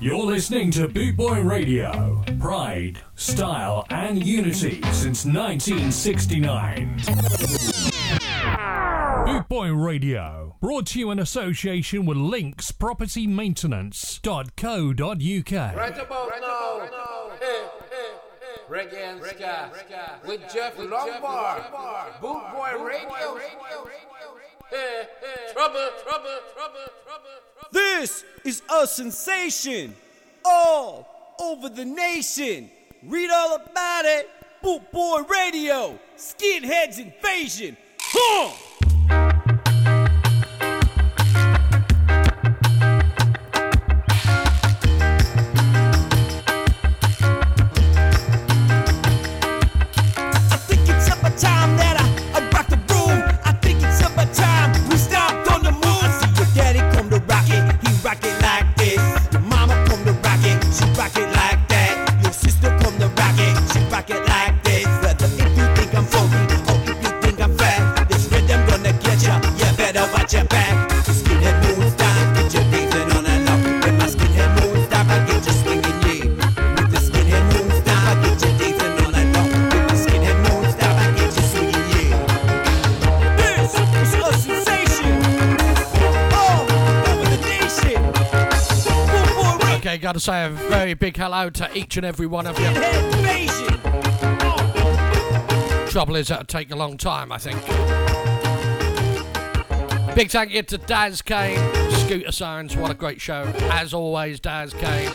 You're listening to Bootboy Radio. Pride, style, and unity since 1969. Bootboy Radio. Brought to you in association with Links Property Maintenance.co.uk. Right about now, reggae and ska with Jeff Lombard, Boot Boy Radio. Trouble, trouble, trouble, trouble. This is a sensation all over the nation. Read all about it. Boot Boy Radio, Skinheads Invasion. Huh! Say a very big hello to each and every one of you. Trouble is, that'll take a long time, I think. Big thank you to Daz Kane, Scooter Sounds. What a great show. As always, Daz Kane.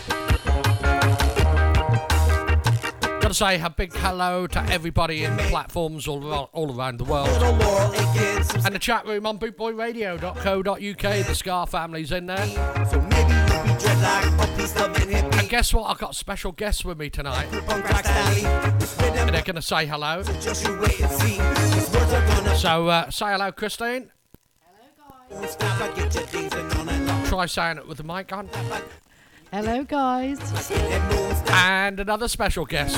Gotta say a big hello to everybody in the platforms all, ar- all around the world. Little Laurel Aitken. And the chat room on bootboyradio.co.uk. The Ska family's in there. So maybe you'll be dreadlock or peace loving hippie. And guess what? I've got special guests with me tonight. Punk rock style. This rhythm, And they're gonna say hello. just you wait and see. These words are gonna So uh, say hello, Christine. stop. I get your dancing on that lock. Try saying it with the mic on. Hello, guys. Skinhead moon style. And another special guest.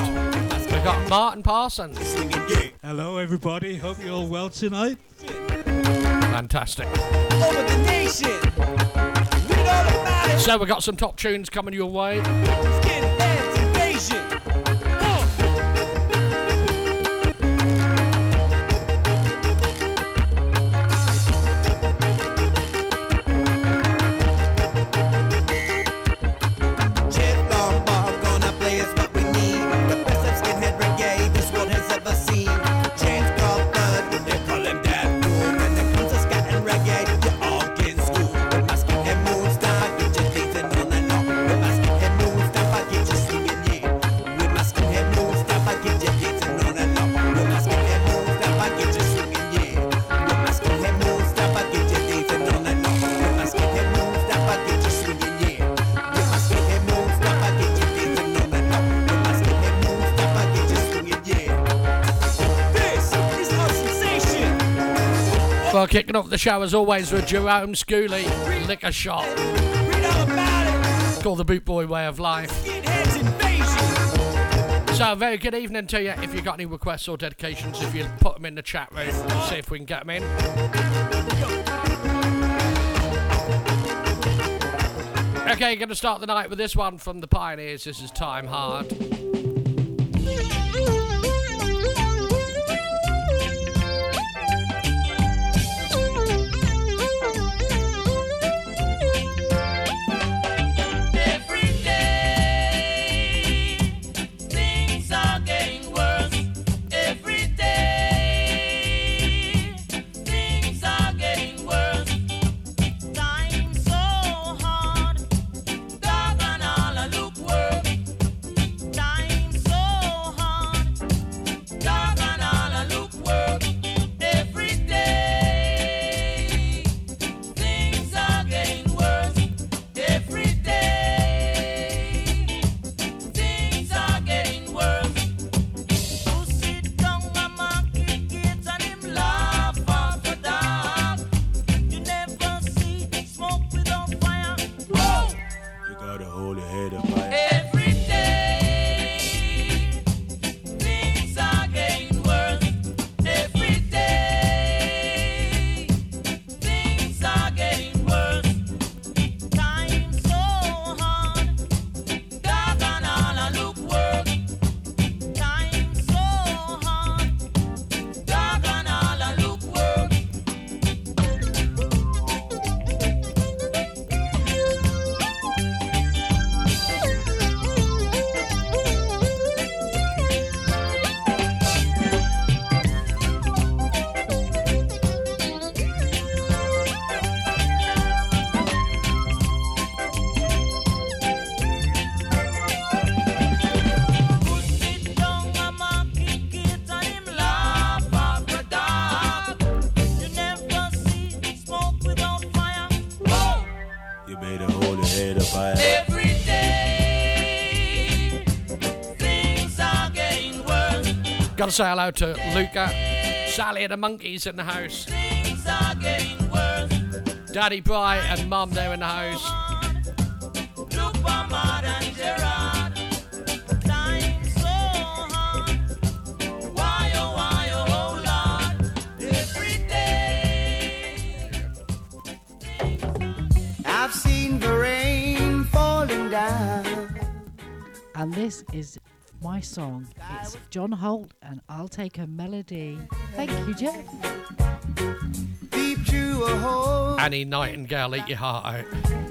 We've got Martin Parsons. Hello, everybody. Hope you're all well tonight. Fantastic. So we've got some top tunes coming your way. Kicking off the show as always with Jerome Schooley, Liquor Shop. Read all about it. called the Boot Boy Way of Life. So, very good evening to you. If you've got any requests or dedications, if you put them in the chat room, see if we can get them in. Okay, going to start the night with this one from the Pioneers. This is Time Hard. Say hello to Luca, Sally and the monkeys in the house. Things are getting worse. Daddy Bry and Mum there in the house. Look for modern Gerard. Time so hard. Why, oh, why, oh, oh, Lord. Every day. I've seen the rain falling down. And this is my song. It's John Holt and I'll Take a Melody. Thank you, Jeff. Deep through a hole. Annie Nightingale, eat your heart out.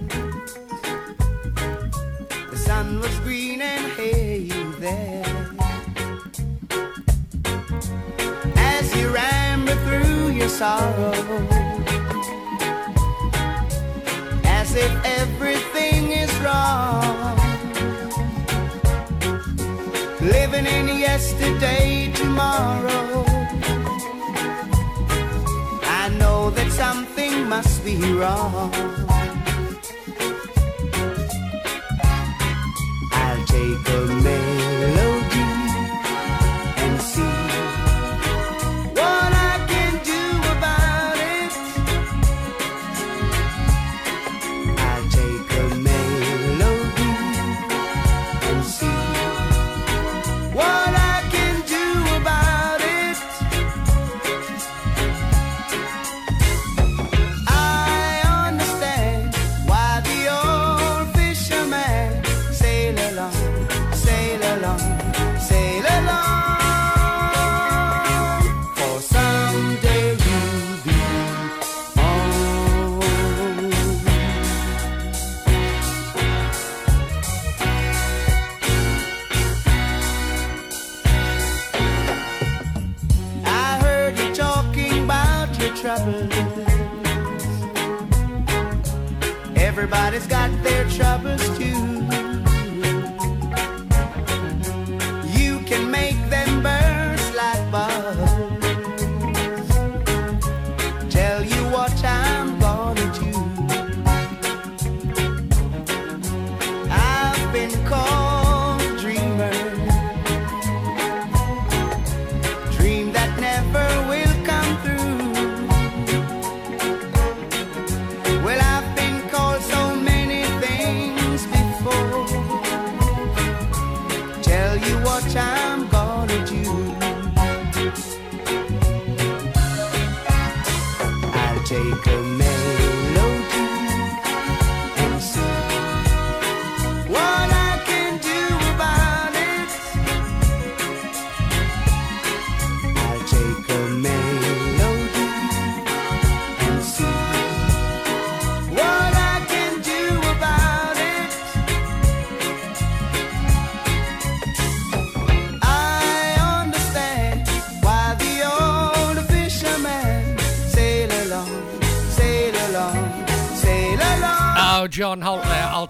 Yesterday, tomorrow. I know that something must be wrong.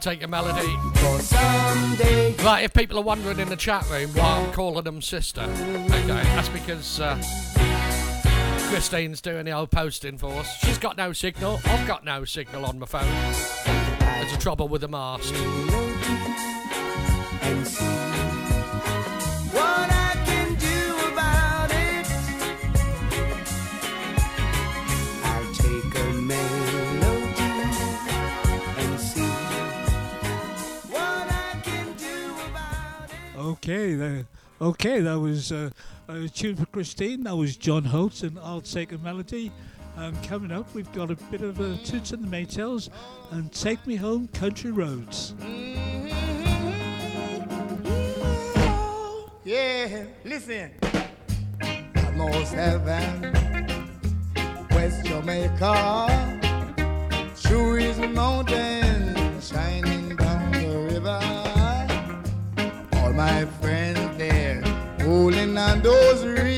Take a melody. Right, if people are wondering in the chat room why I'm calling them sister, okay, that's because uh, Christine's doing the old posting for us. She's got no signal. I've got no signal on my phone. There's a trouble with the mask. Okay, there. Okay, that was uh, a tune for Christine. That was John Holtz and I'll Take a Melody. Um, coming up, we've got a bit of a Toots and the Maytals and Take Me Home Country Roads. Yeah, listen. Almost heaven, West Jamaica, True is mountain shining my friends there, holding on those reeds,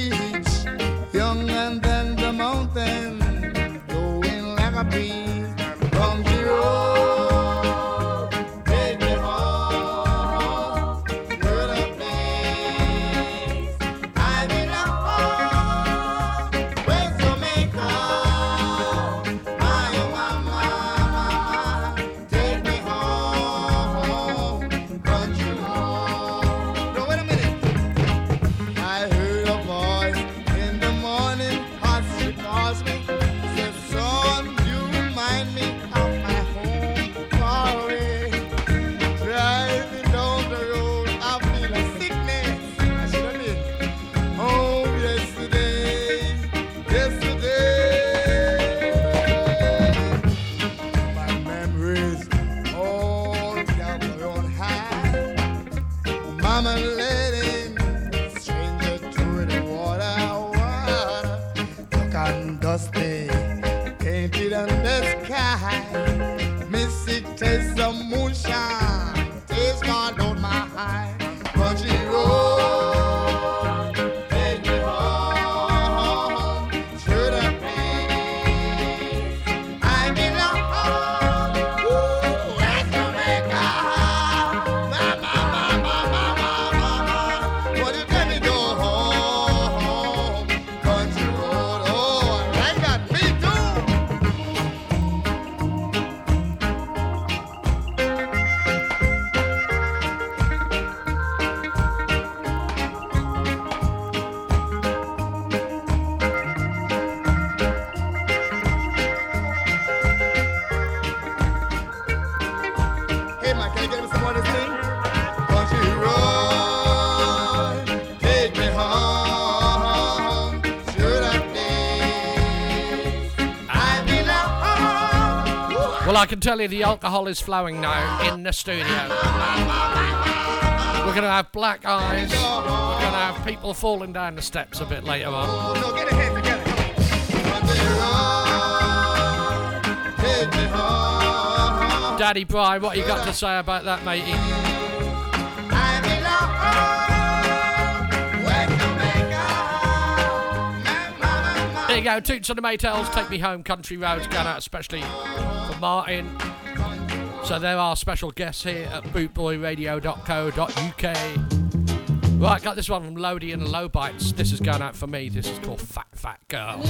tell you the alcohol is flowing now in the studio. We're going to have black eyes. We're going to have people falling down the steps a bit later on. No, get hands together. Country road, take me home. Daddy Brian, what you got to say about that, matey? I belong where Jamaica. There you go, Toots and the Maytals, Take Me Home, Country Roads, going out especially Martin. So there are special guests here at bootboyradio.co.uk. Right, got this one from Lodi and the Low Bites. This is going out for me. This is called Fat Fat Girl.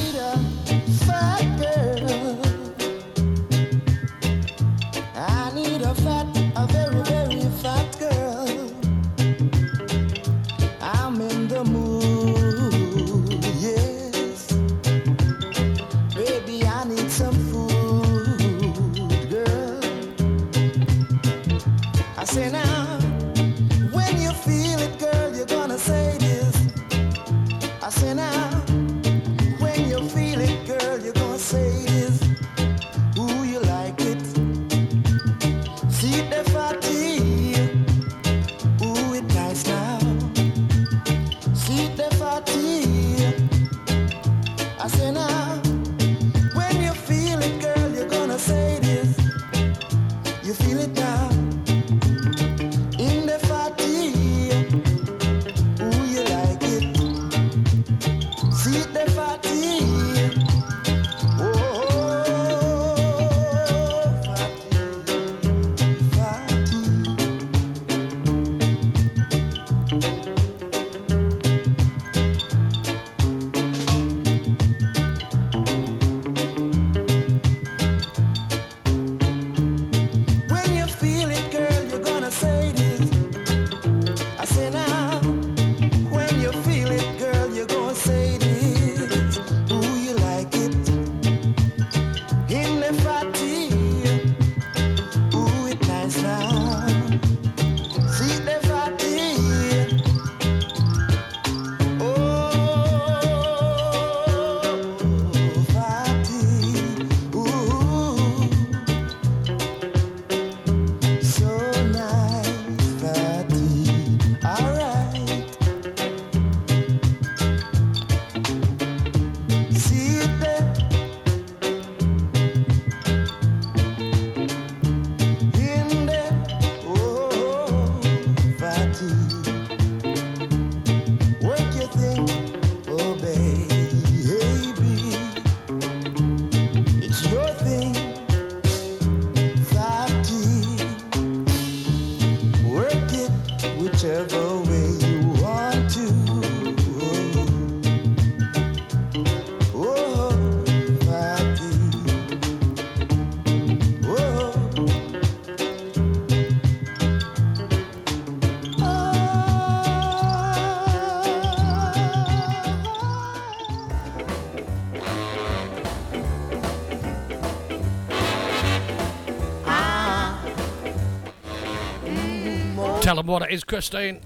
What it is, Christine.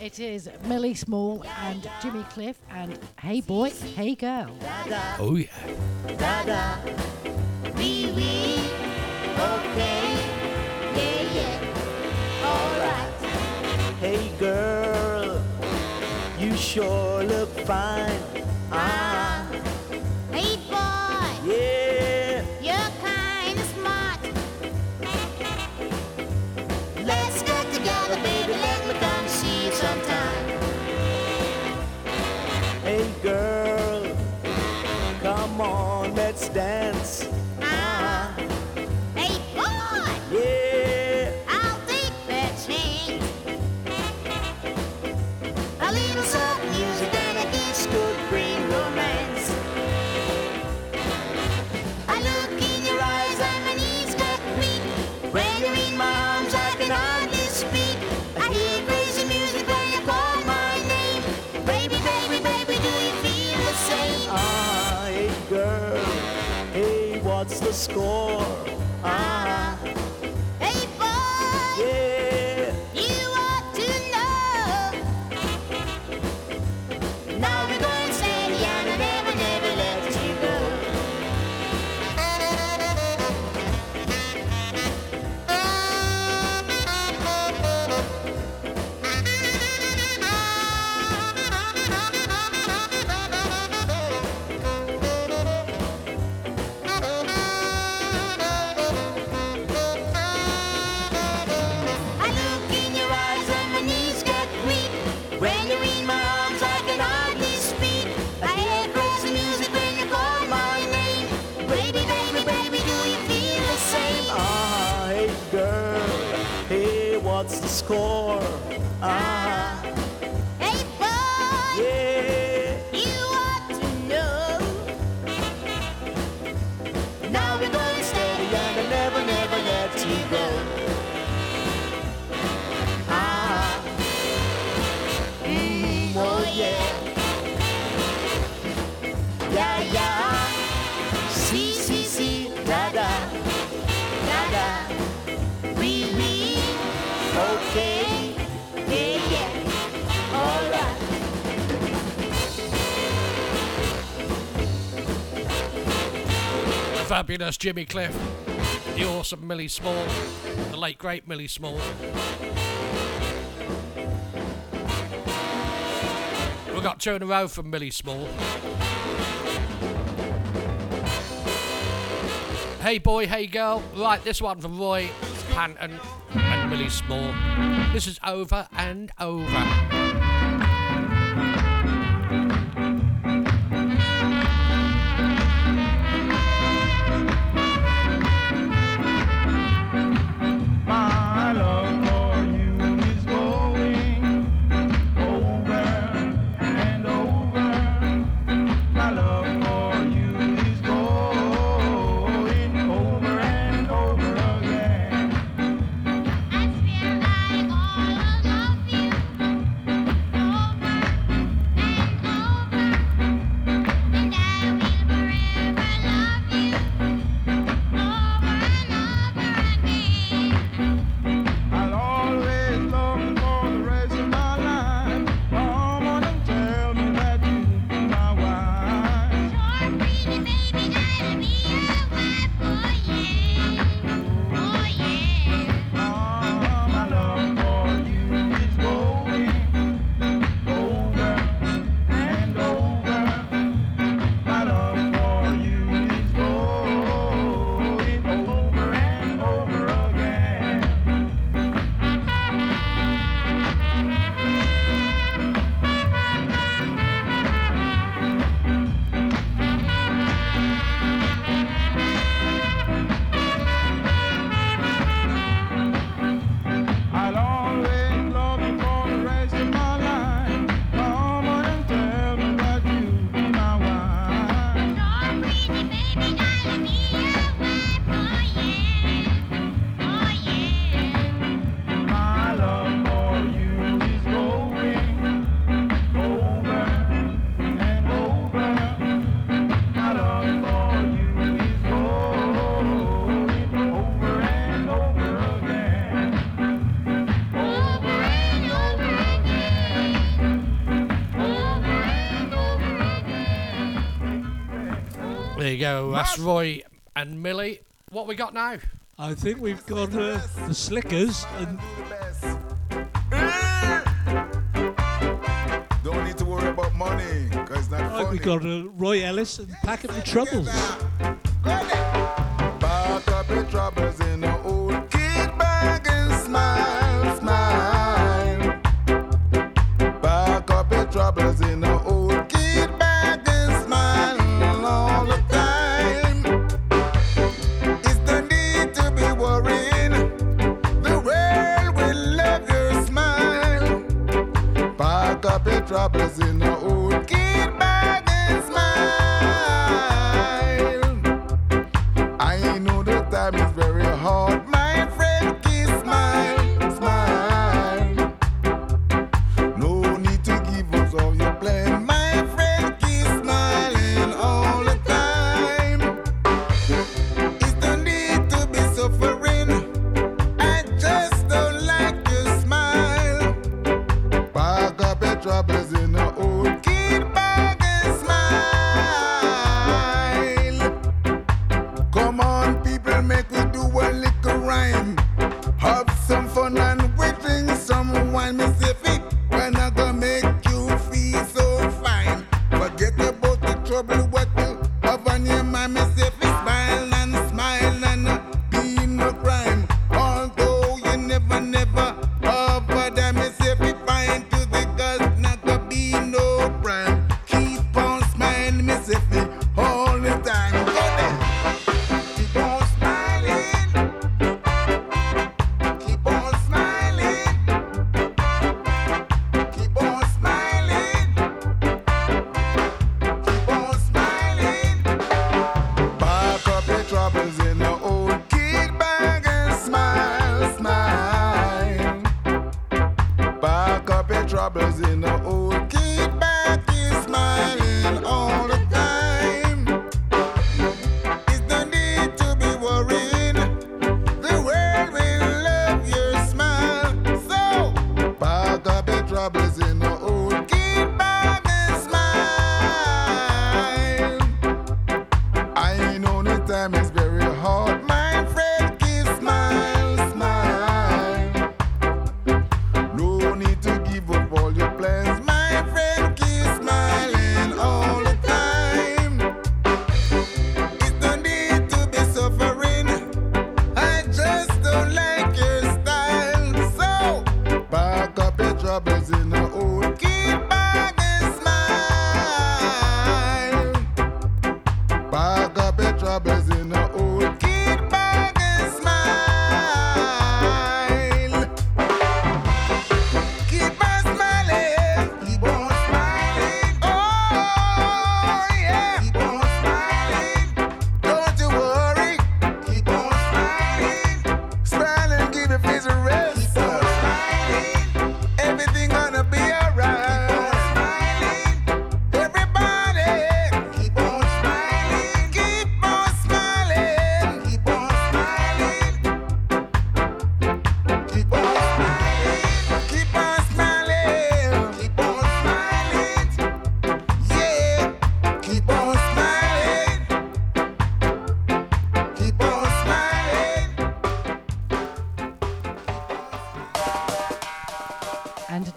It is Millie Small and Jimmy Cliff and Hey Boy, Hey Girl. Oh, yeah. Dada. Wee wee. Okay. Yeah, yeah. Alright. Hey girl, you sure look fine. Ah. dance. score. bringing us Jimmy Cliff, the awesome Millie Small, the late great Millie Small. We've got two in a row from Millie Small. Hey boy, hey girl. Right, this one from Roy Panton and Millie Small. This is over and over. you go. That's Roy and Millie. What we got now? I think we've got uh, the Slickers and. Don't need to worry about money, because we got uh, Roy Ellis and Packet the Troubles.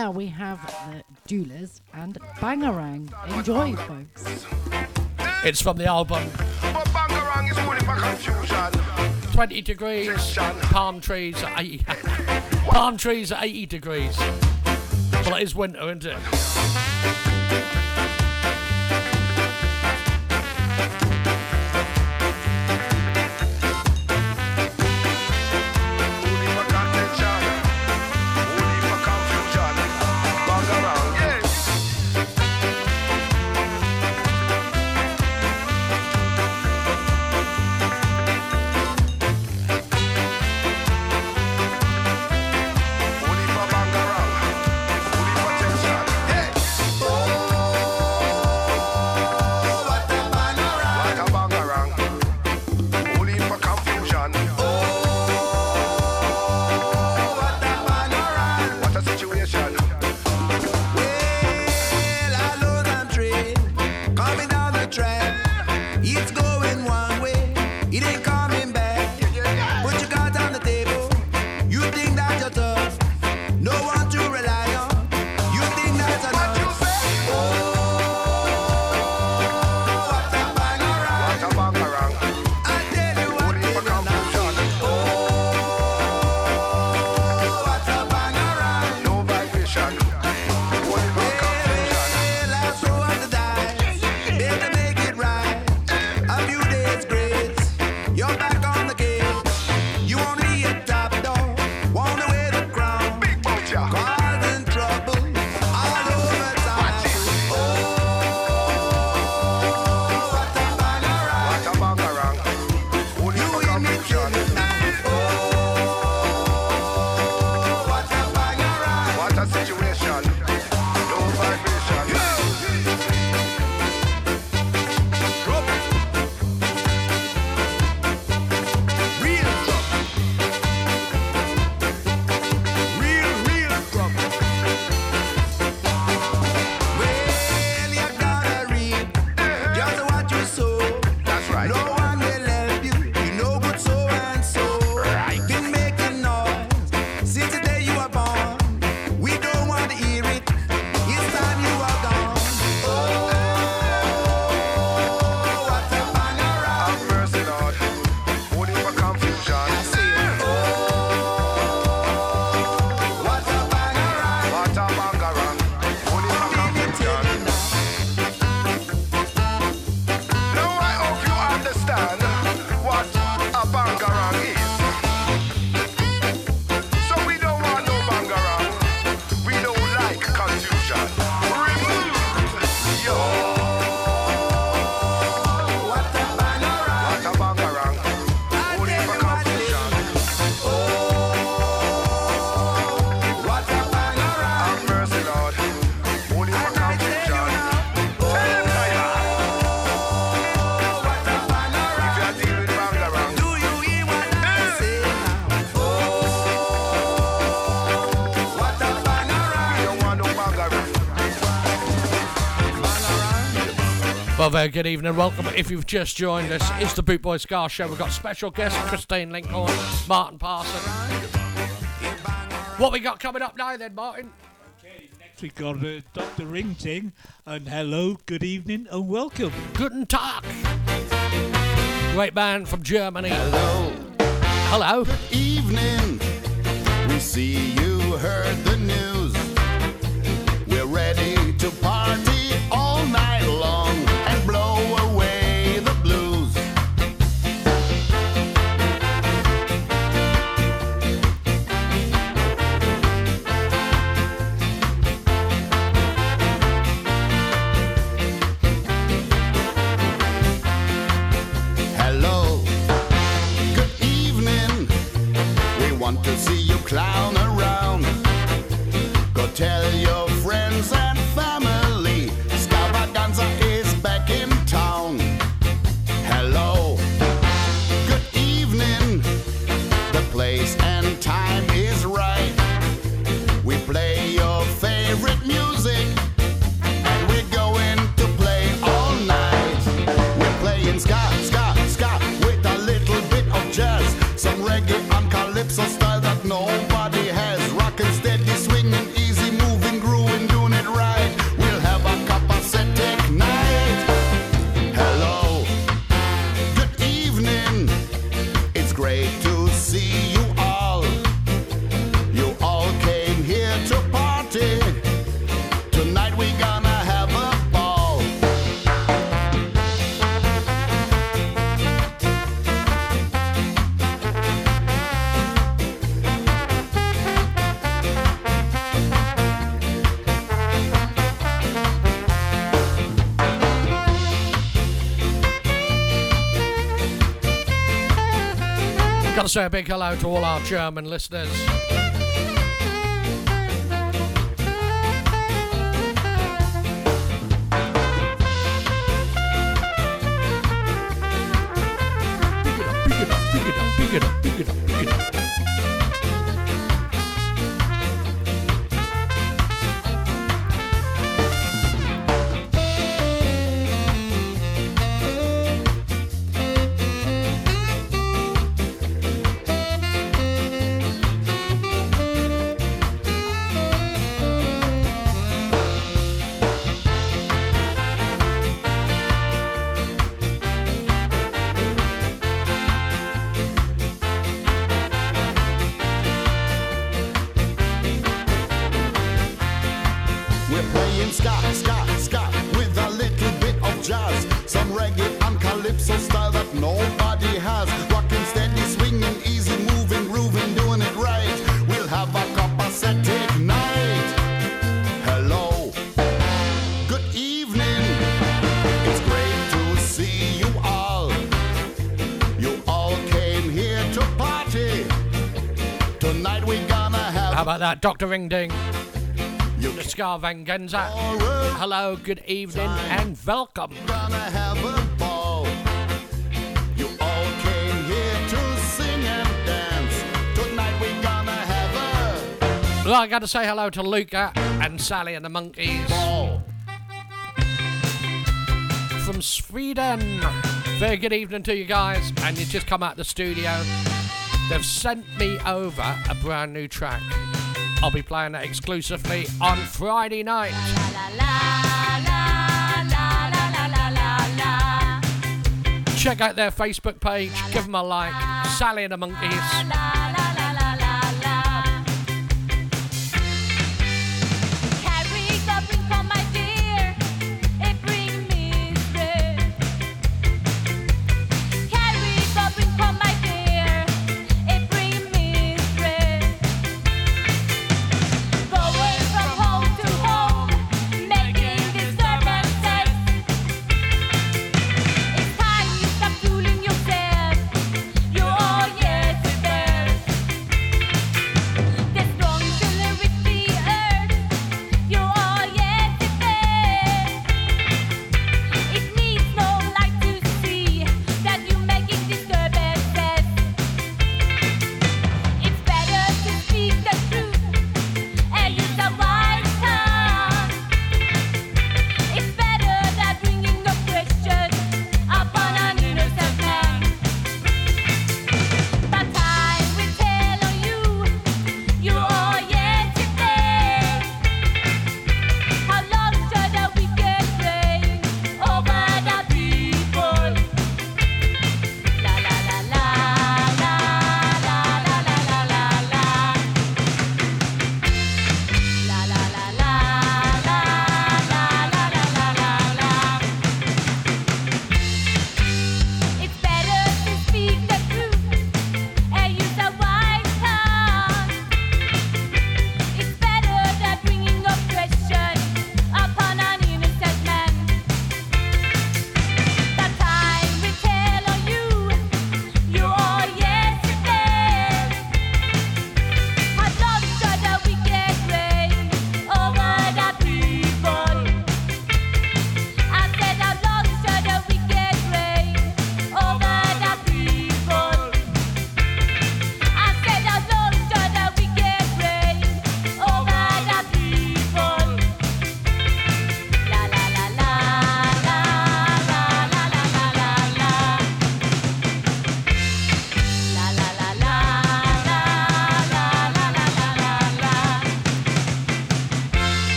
now we have the Doulas and Bangarang. Enjoy, folks. It's from the album. 20 degrees, palm trees at 80. palm trees at 80 degrees. Well, it is winter, isn't it? there, good evening and welcome. If you've just joined us, it's the Boot Boys Ska Show. We've got special guests Christine Linkhorn, Martin Parson. What we got coming up now, then, Martin? Okay, next we've got uh, Dr. Dr. Ring-Ding, and hello, good evening, and welcome. Guten Tag. Great man from Germany. Hello. Hello. Good evening. We see you heard the news. We're ready to party. Say a big hello to all our German listeners. Have. How about that, Dr. Ring-Ding? The Ska Venganza. Hello, good evening, and welcome. Gonna have a ball. You all came here to sing and dance. Tonight we're gonna have a Well, I got to say hello to Luca and Sally and the Monkeys. From Sweden. Very good evening to you guys. And you just come out the studio. They've sent me over a brand new track. I'll be playing that exclusively on Friday night. Check out their Facebook page, give them a like. Sally and the Monkeys.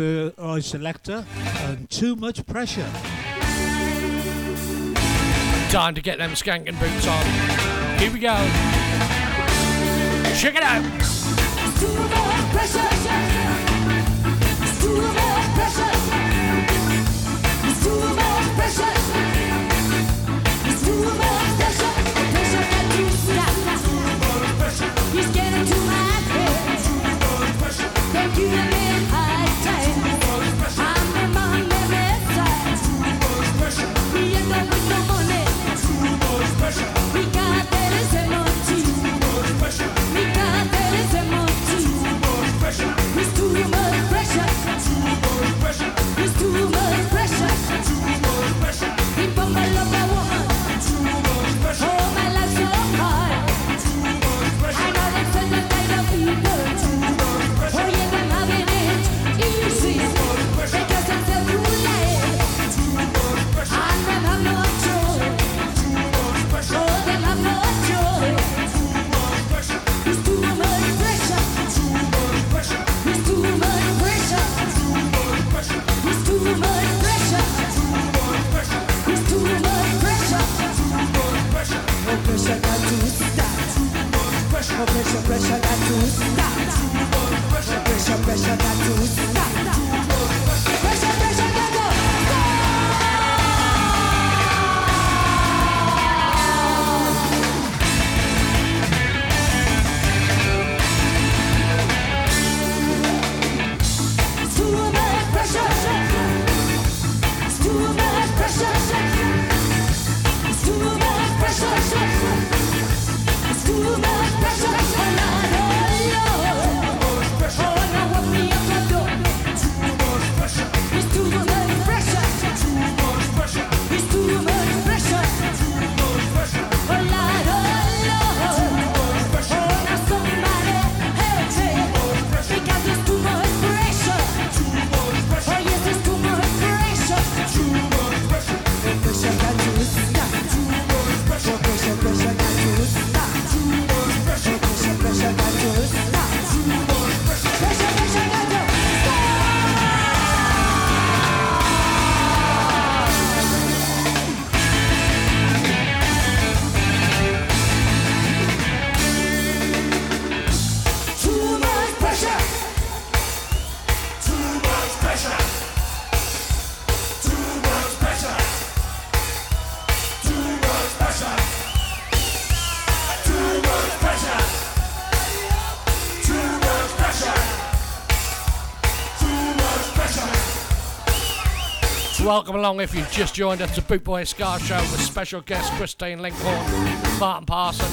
the uh, Selecter and too much pressure. Time to get them skanking boots on. Here we go. Check it out. Too much pressure. too much pressure. Too much pressure. welcome along if you've just joined us. The Boot Boy Ska Show with special guests Christine Linkhorn, Martin Parson.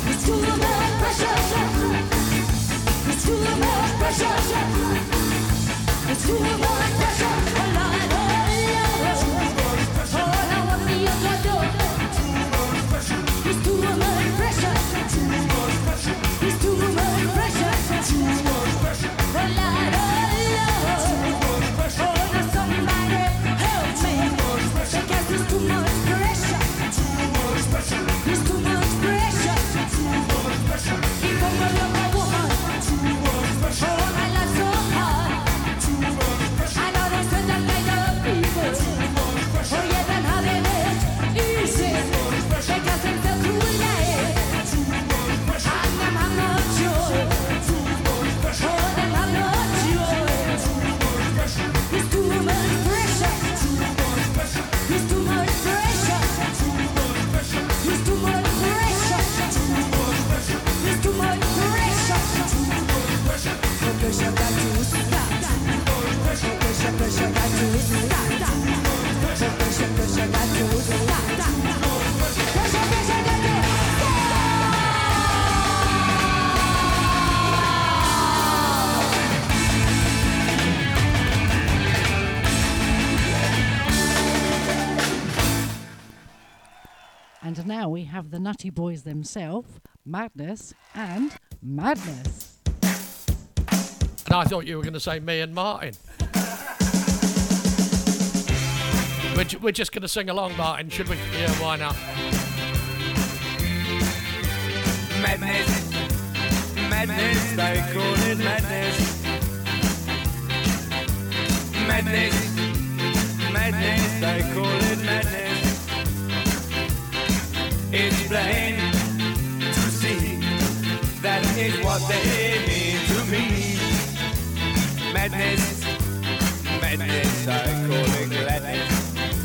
now we have the Nutty Boys themselves, Madness and Madness. And I thought you were going to say me and Martin. we're, we're just going to sing along, Martin, should we? Yeah, why not? Madness, madness, they call it madness. Madness, madness, they call it madness. It's plain to see that is what they mean to me. Madness, madness, I call it gladness.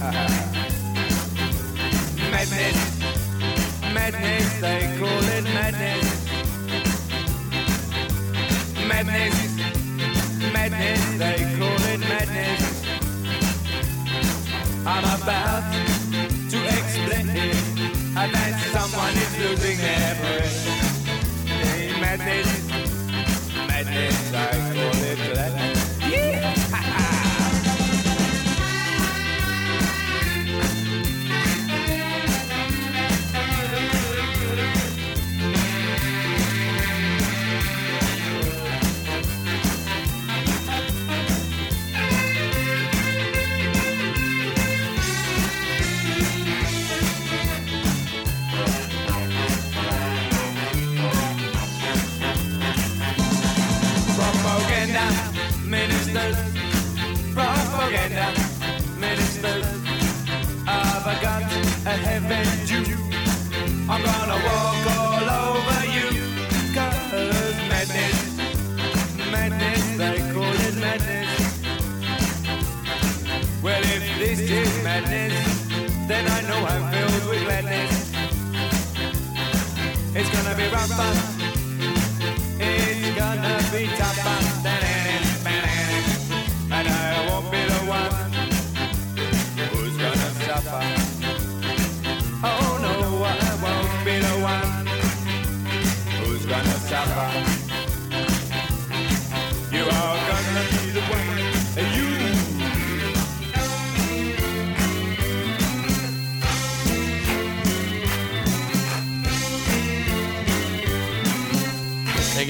madness, madness, they call it madness. Madness, madness, they call it madness. I'm about to explain it that someone is losing their. Hey, madness, madness, I call it madness. Yeah!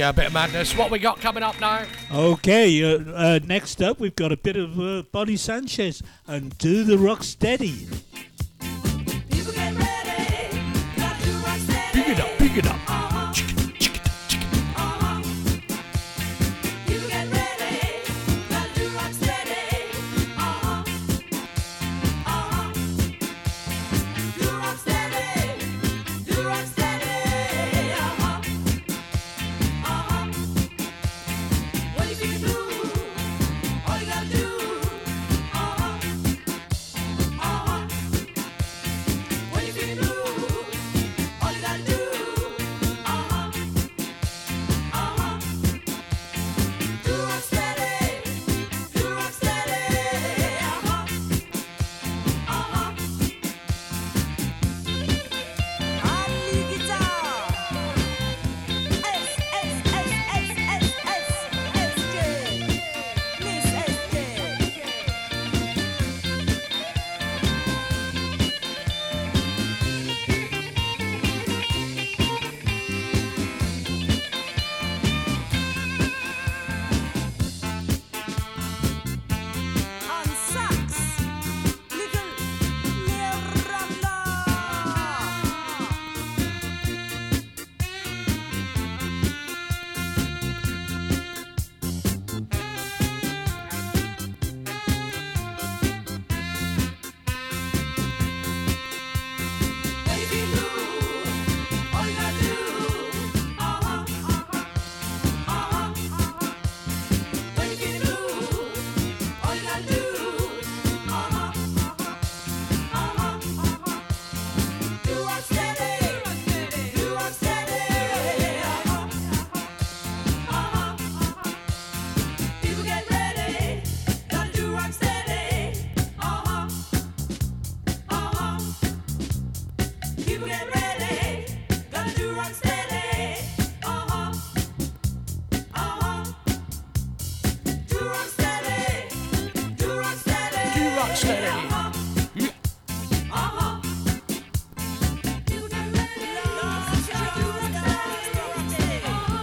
A bit of madness. What we got coming up now? Okay, uh, uh, next up we've got a bit of uh, Bodysnatchers and Do the Rock Steady.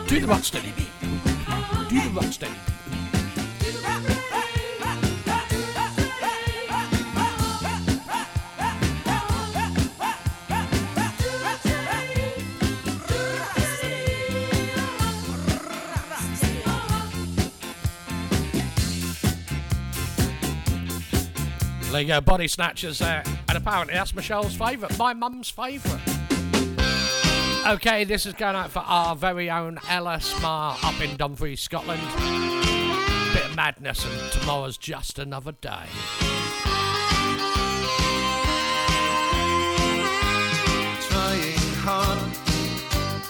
Do the rock steady. Do the rock steady. You go, body snatchers there. And apparently that's Michelle's favourite, my mum's favourite. Okay, this is going out for our very own Ella Smar up in Dumfries, Scotland. Bit of madness, and tomorrow's just another day. Trying hard,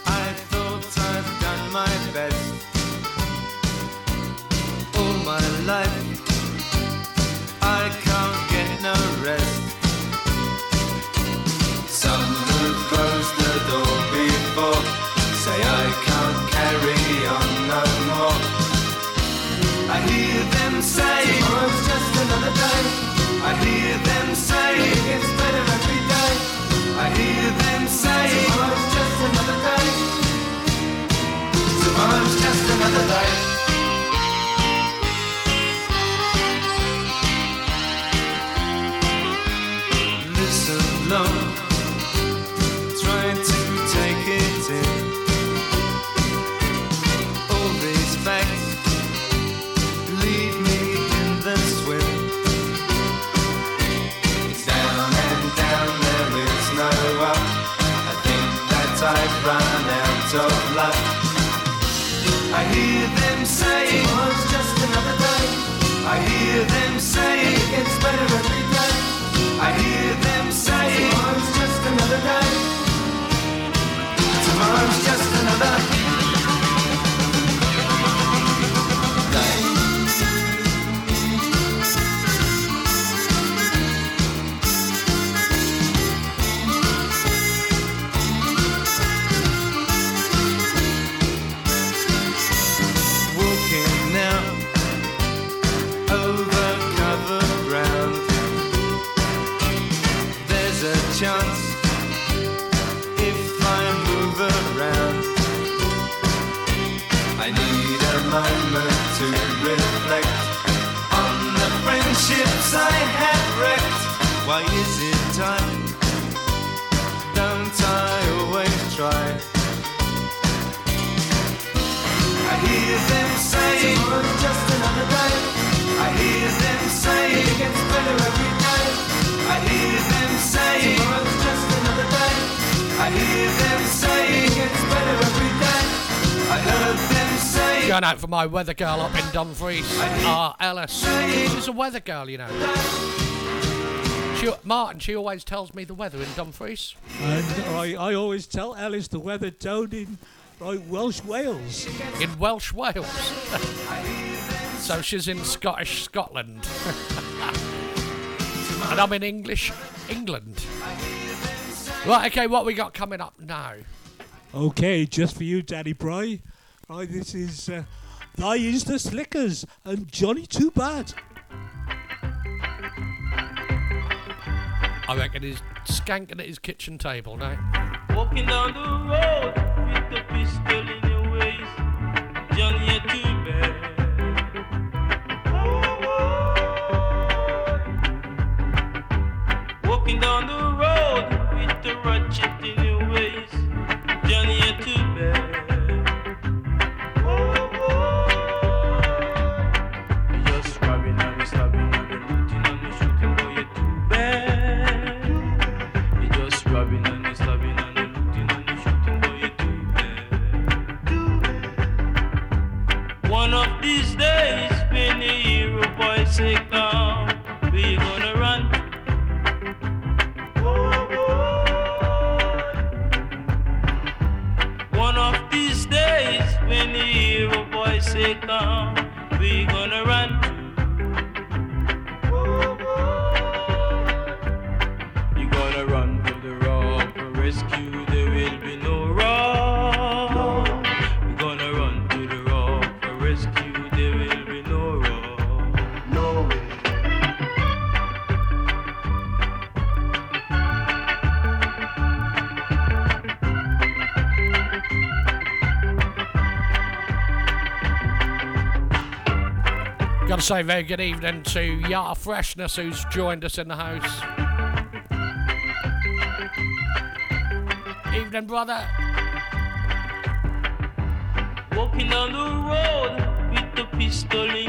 I thought I'd done my best. All my life. them say, Tomorrow's just another day. I hear them say, It gets better every day. I hear them say, Tomorrow's just another day. Tomorrow's just another day. part of life. I hear them say it just another day. I hear them say it gets better every day. I hear them say it just another day. Tomorrow's just another day. out for my weather girl up in Dumfries, R. Ellis. She's a weather girl, you know. She, Martin, she always tells me the weather in Dumfries. And I, I always tell Ellis the weather down in like, Welsh Wales. In Welsh Wales. so she's in Scottish Scotland. and I'm in English England. Right, okay, what we got coming up now? Okay, just for you, Daddy Bry. Hi, this is uh, Thy Is the Slickers and Johnny Too Bad. I reckon he's skanking at his kitchen table now. Walking down the road with the fish say so very good evening to Yar Freshness, who's joined us in the house. Evening, brother. Walking the road with the pistol in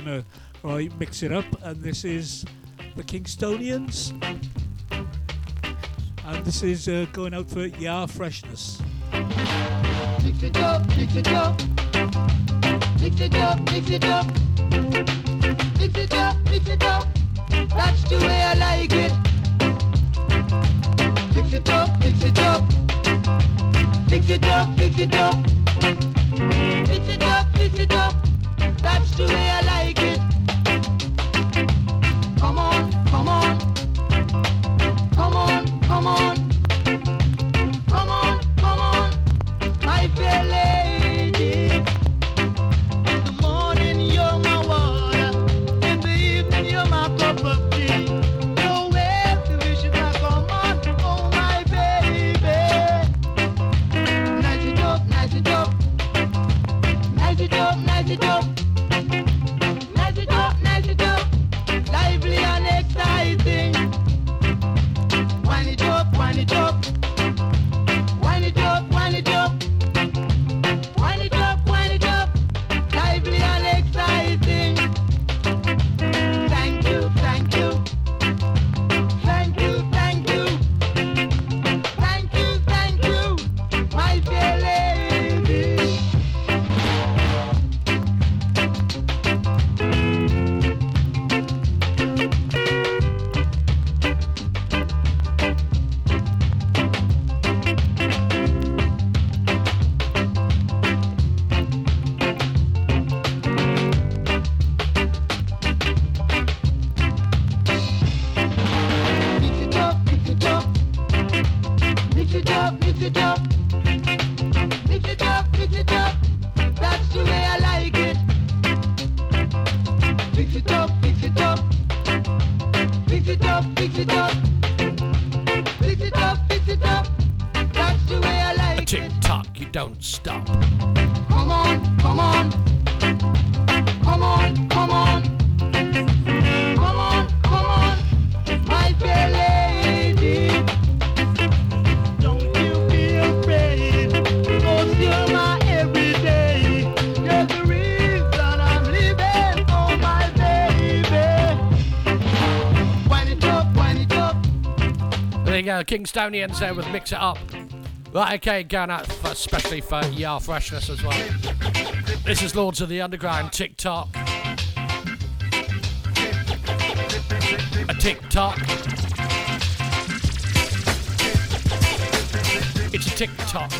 gonna right mix it up, and this is the Kingstonians, and this is uh, going out for Yar Freshness. Mix it up, mix it up, mix it up, mix it up, mix it up, mix it up. That's the way I like it. Mix it up, mix it up, mix it up, mix it up. Kingstonians there with Mix It Up. Right, okay, going out for, especially for ER freshness as well. This is Lords of the Underground, Tick Tock. A tick tock. It's a tick tock.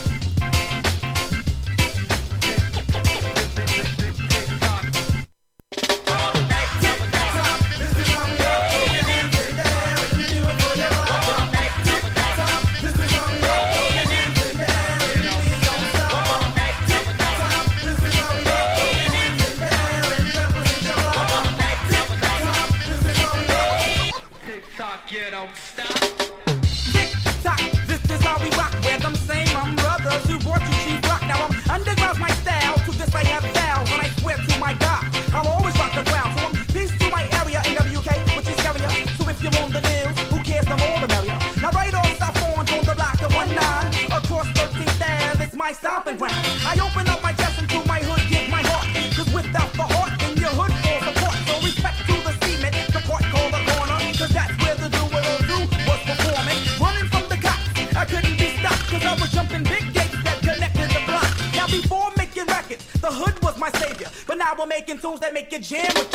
Those that make you jam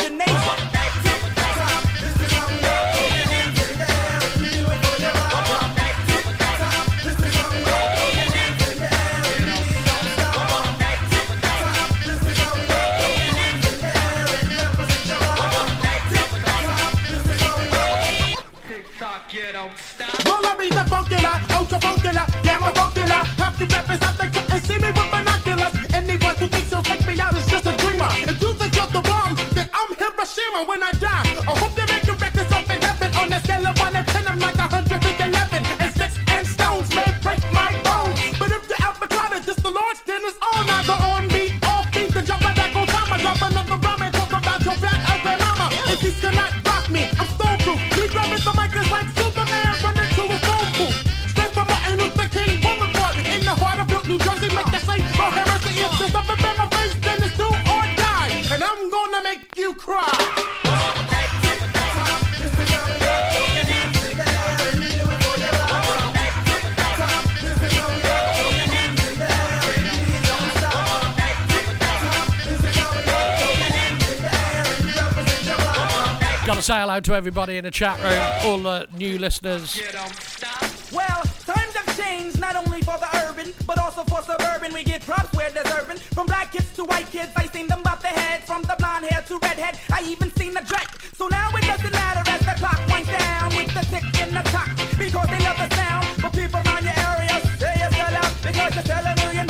say hello to everybody in the chat room, all the new listeners. Well, times have changed not only for the urban, but also for suburban. We get props where deserving. From black kids to white kids, I seen them bop their heads. From the blonde hair to redhead, I even seen the dread. So now it doesn't matter as the clock winds down with the tick and the clock because they love the sound. But people around your area say you sell out because you sell a million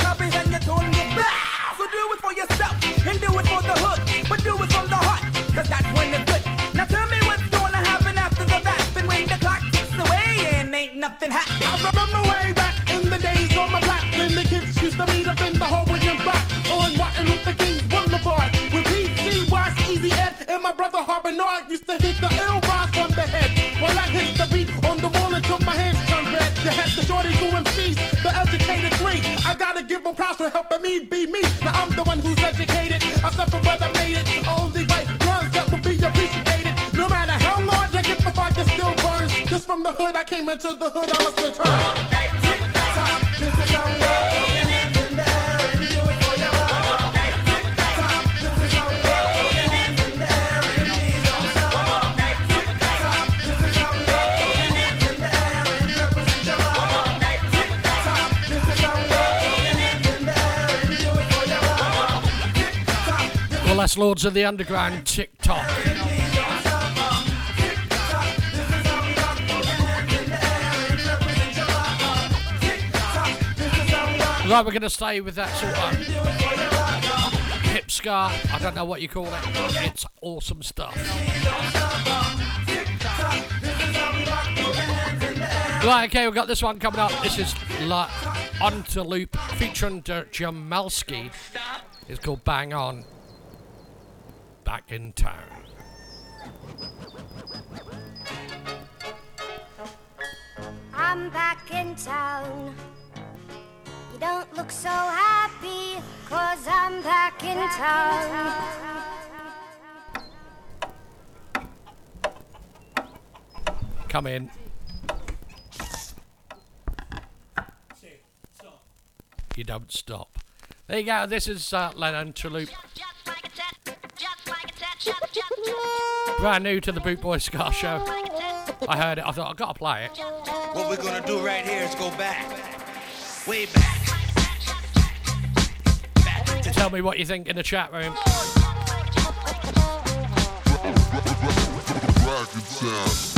for helping me be me. Now I'm the one who's educated. I suffer but I made it. Only right runs that will be appreciated. No matter how large I get, the fire still burns. Just from the hood, I came into the hood, I must return. That's Lords of the Underground TikTok. Right, we're going to stay with that sort of hip ska. I don't know what you call it. It's awesome stuff. Right, okay, we've got this one coming up. This is La Onto Loop featuring Jamalski. It's called Bang On. Back in town. I'm back in town. You don't look so happy, cause I'm back in town. Come in. You don't stop. There you go. This is uh, Lennon Toulouse. Brand new to the Boot Boy Ska Show. I heard it. I thought I've got to play it. What we're gonna do right here is go back. Way back. Tell me what you think in the chat room. Now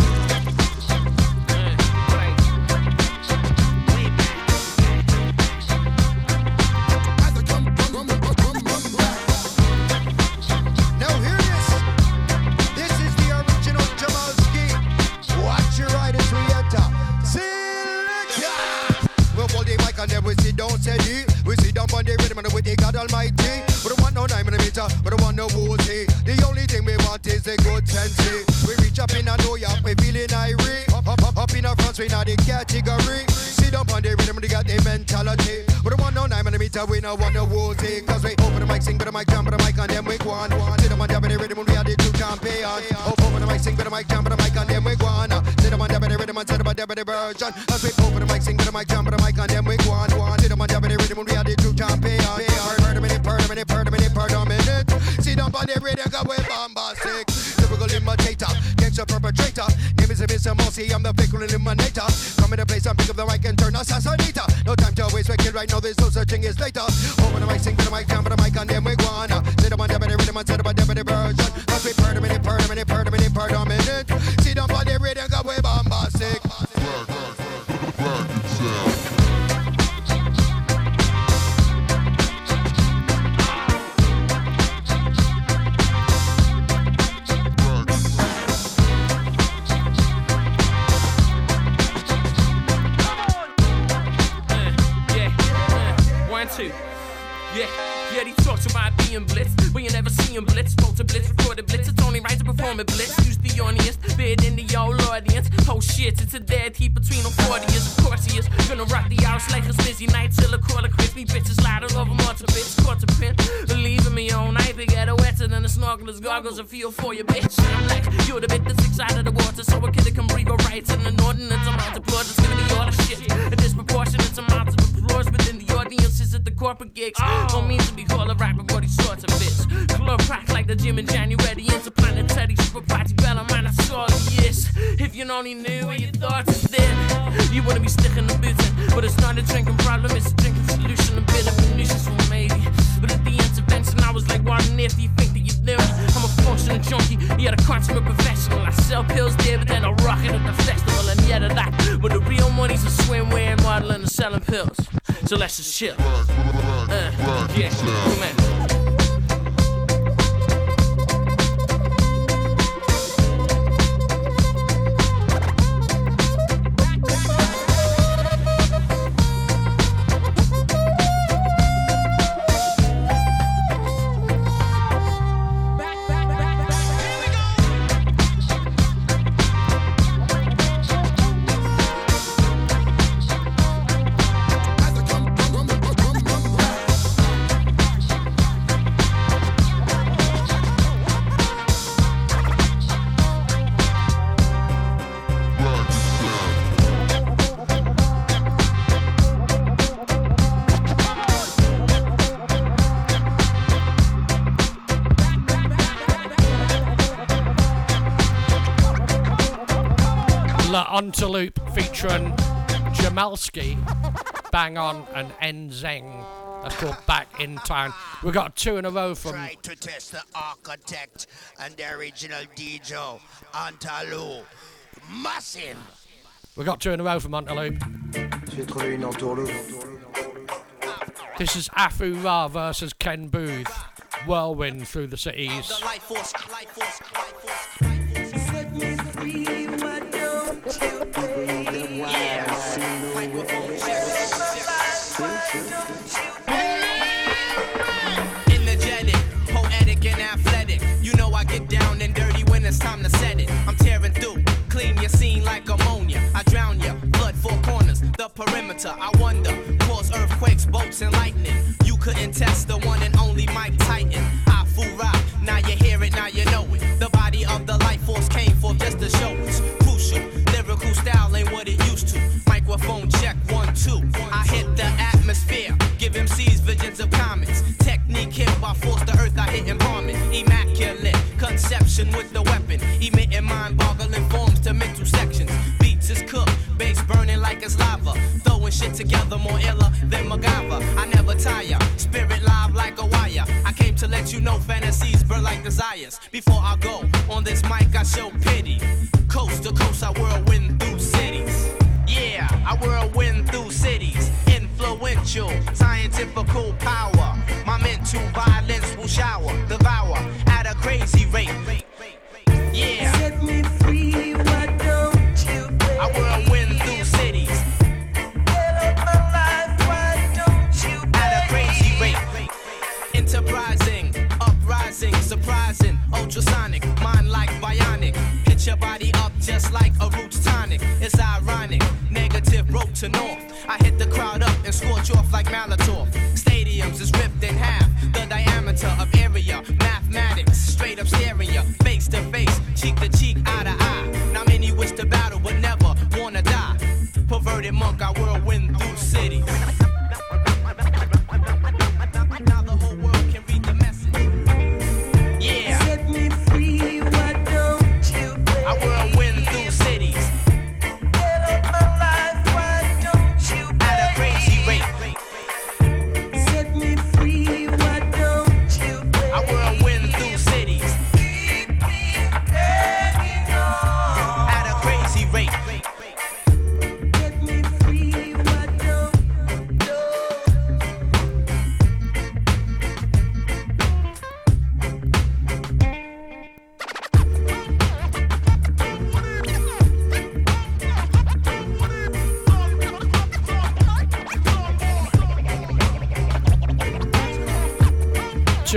down on with the God Almighty. We don't want no nine millimeter, we don't want no woozy. The only thing we want is the good sense. We reach up in a New York, we feeling irate. Up, up, up, up in a France, we not the category. Sit down on the rhythm, we got the mentality. We don't want no nine millimeter, we don't want no woozy. Cause we open the mic, sing, but the mic, jump, but the mic, and then we go on. Sit down on the rhythm, we are the two champions. Open the mic, sing, but the mic, jump, but the mic, and then we go on. Sit down on the rhythm, and sit down on the version. As we open the mic, sing, but the mic, jump, but the mic, and then we go on. The rhythm, go we bombastic. Typical imitator, gangster perpetrator. Name is Mr. Mossy, I'm the fickle eliminator. Come in the place and pick up the mic and turn assassinator. No time to waste, we wicked right now, there's no such thing as later. Open the mic, sing to the mic, jump to the mic, and then we go on. Sit down on the rhythm, sit down on the version. As we per minute, per minute, only right to perform. Use the audience, bid in the old audience. Post shit, it's a dead heat between them 40 years. Of course he is. Gonna rock the house like it's busy night till a quarter quick. Me bitches loud all over more to bits. Caught to pin. Leaving me all night. They get a wetter than the snorkelers, goggles, and feel for your bitch. And I'm like, you're the bit that's inside of the water. So a kid can breathe rights in an ordinance. I'm out to blood. It's gonna be all the shit. A disproportionate amount of applause within the audience at the corporate gigs. No means to be called a rapper, but these sorts of bits. Club crack like the gym in January. Interplanetary, super party, bella man, I saw yes. If you only knew what your thoughts is then, you wouldn't be sticking the bits in. But it's not a drinking problem, it's a drinking solution. A bit of pernicious for was like, earth do you think that you do? I'm a functional junkie, yet a consummate professional. I sell pills there, but then I rock it at the festival. And yet of that, but the real money's a swimwear, modeling, and selling pills. So let's just chill. Uh, yeah, come on. La Onto Loop featuring Jamalski, Bang On, and Enzeng. That's called Back in Town. We've got two in a row from Try to test the architect and the original DJ, Antalu. Massive. We've got two in a row from Ontaloup. This is Afu Ra versus Ken Boothe. Whirlwind through the cities. Life force, life force, Set me you play?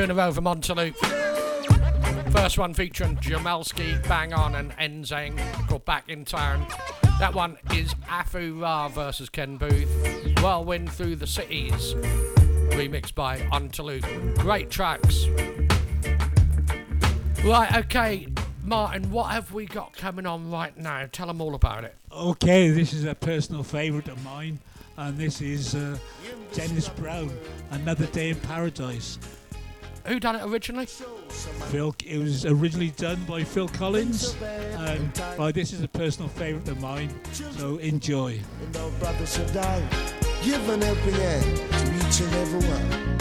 In a row Montaloup. First one featuring Jamalski, Bang On, and Enzeng called Back in Town. That one is Afu Ra versus Ken Boothe. Whirlwind Through the Cities. Remixed by Ontaloup. Great tracks. Right, okay, Martin, what have we got coming on right now? Tell them all about it. Okay, this is a personal favourite of mine. and this is uh, Dennis Brown, Another Day in Paradise. Who done it originally? Phil, it was originally done by Phil Collins, and well, this is a personal favourite of mine. So enjoy. And our brothers should die. Give an helping hand to each and every one.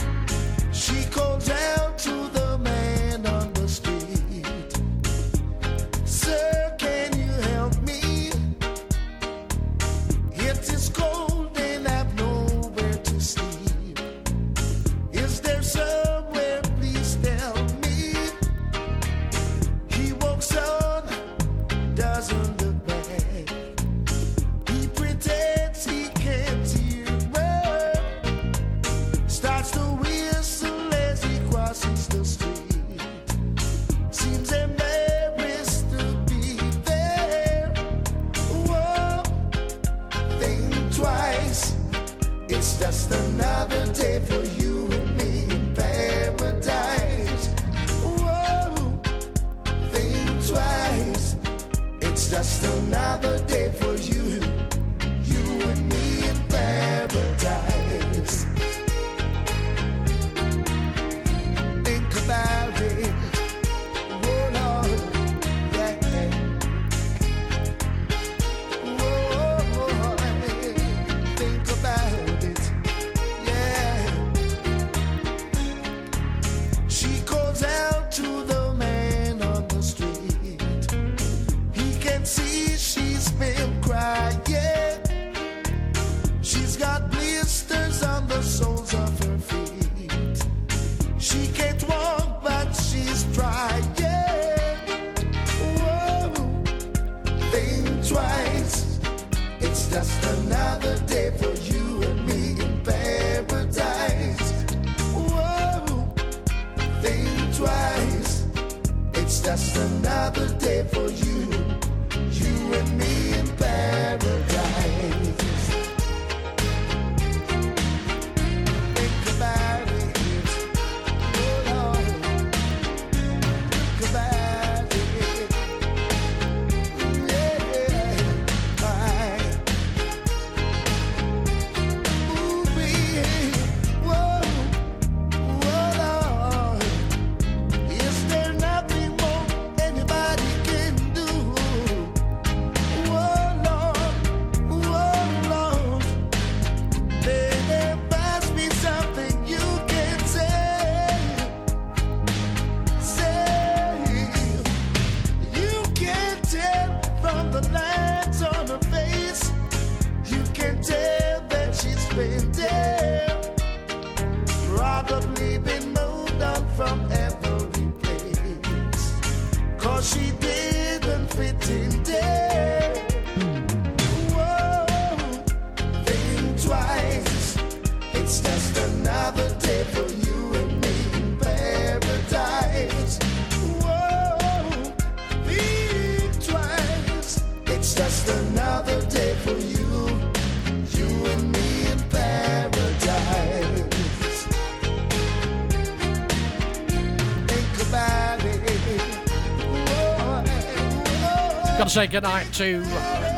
Say goodnight to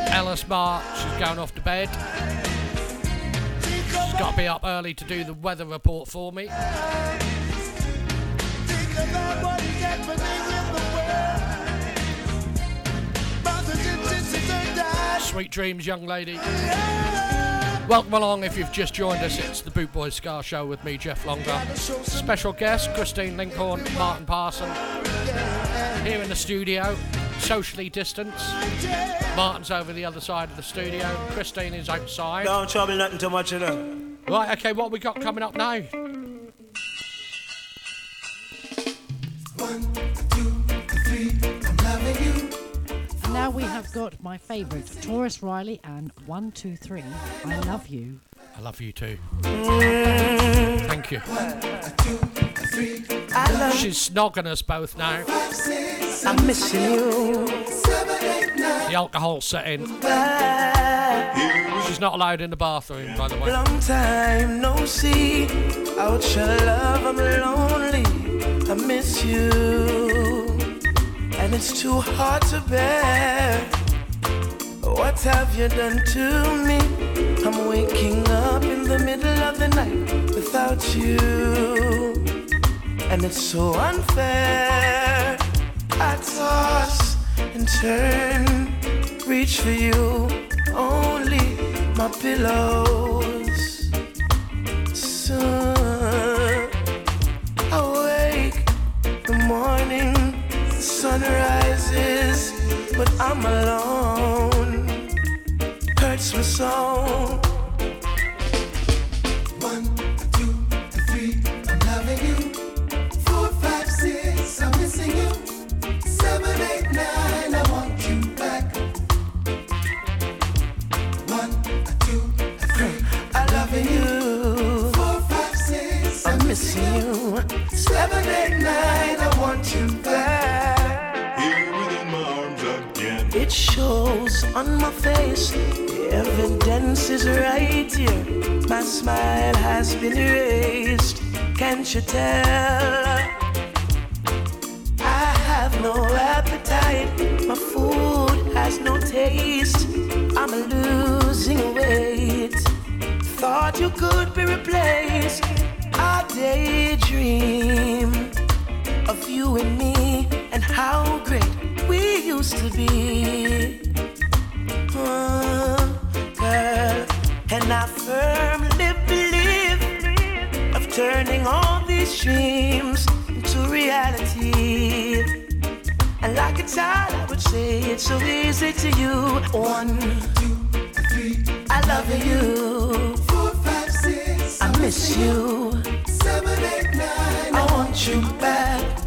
Ellis Mark. She's going off to bed. She's got to be up early to do the weather report for me. Sweet dreams, young lady. Welcome along if you've just joined us. It's the Boot Boy Ska Show with me, Jeff Longer. Special guest, Christine Lincoln, Martin Parson. Here in the studio, socially distanced. Martin's over the other side of the studio. Christine is outside. Don't trouble nothing too much, you know. Right, okay, what we got coming up now? And now we have got my favourite, Tarrus Riley and 123, I Love You. I love you too. Thank you. She's snogging us both now. I'm missing you. The alcohol set in. She's not allowed in the bathroom, by the way. Long time no see. Out your love, I'm lonely. I miss you. And it's too hard to bear. What have you done to me? I'm waking up in the middle of the night without you. And it's so unfair. Toss and turn, reach for you, only my pillows. Soon I wake, the morning, the sun rises, but I'm alone. Hurts me so. Shows on my face. The evidence is right here. My smile has been erased. Can't you tell? I have no appetite. My food has no taste. I'm losing weight. Thought you could be replaced. I daydream of you and me and how great we used to be. Dreams into reality. And like a child, I would say it's so easy to you. One, two, three, I love you. four, five, six, I miss you. seven, eight, nine, I want you back.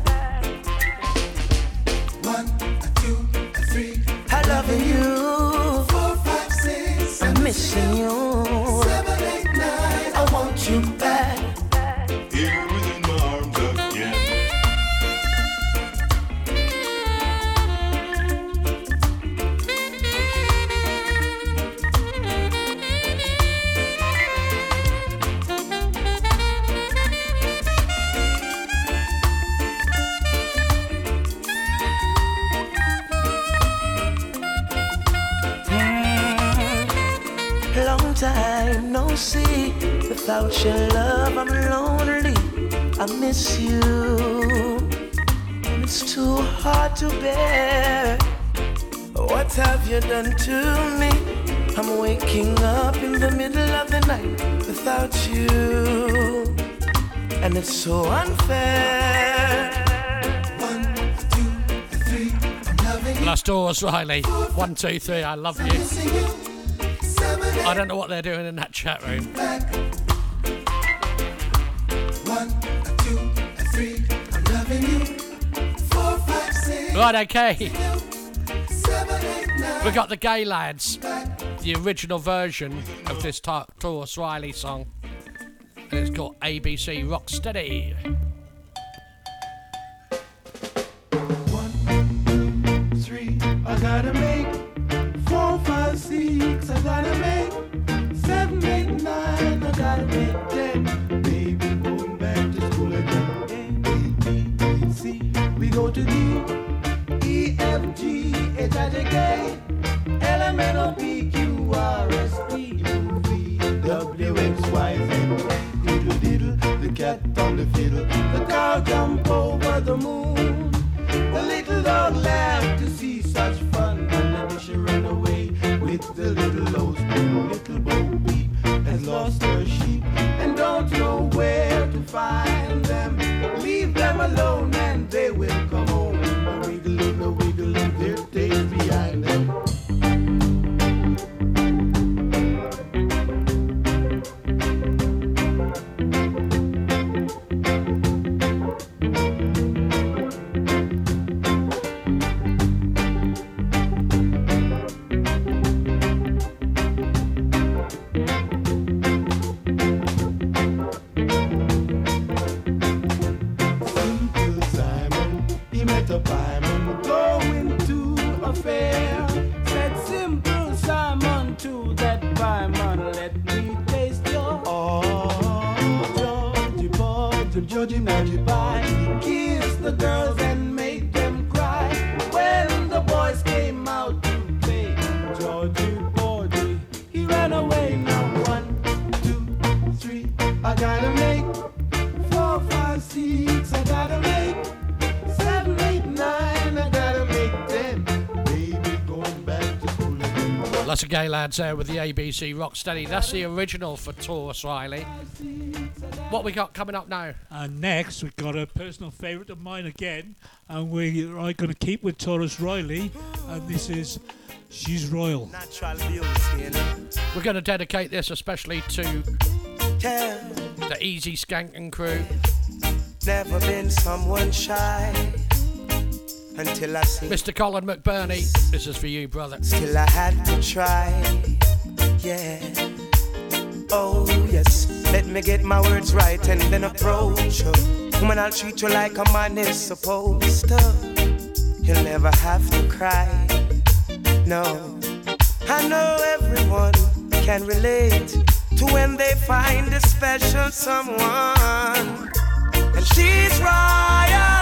Unfair. One, two, three, I'm loving you. Last doors, Riley. One, two, three. I love you. Missing you. Seven, eight, I don't know what they're doing in that chat room. One, two, three, I'm loving you. Four, five, six, Right, okay. seven, eight, nine. We got the Gaylads, the original version of this Ta- Tarrus Riley song. And it's called ABC Rocksteady. three, I gotta make four, five, six, I gotta make seven, eight, nine, I gotta make ten. Baby, going back to school again. We go to D, E, F, G, H, I, J, K, L, again. Lots of Gaylads there with the ABC Rocksteady. That's the original for Tarrus Riley. What we got coming up now? And next, we've got a personal favourite of mine again, and we are going to keep with Tarrus Riley, and this is She's Royal. Natural beauty, you know. We're going to dedicate this especially to the Easy Skanking crew. Never been someone shy until I see. Mr. Colin McBurney, this is for you, brother. Still I had to try. Yeah. Oh yes. Let me get my words right and then approach you. Woman, I'll treat you like a man is supposed to. You'll never have to cry. No. I know everyone can relate to when they find a special someone. And she's royal,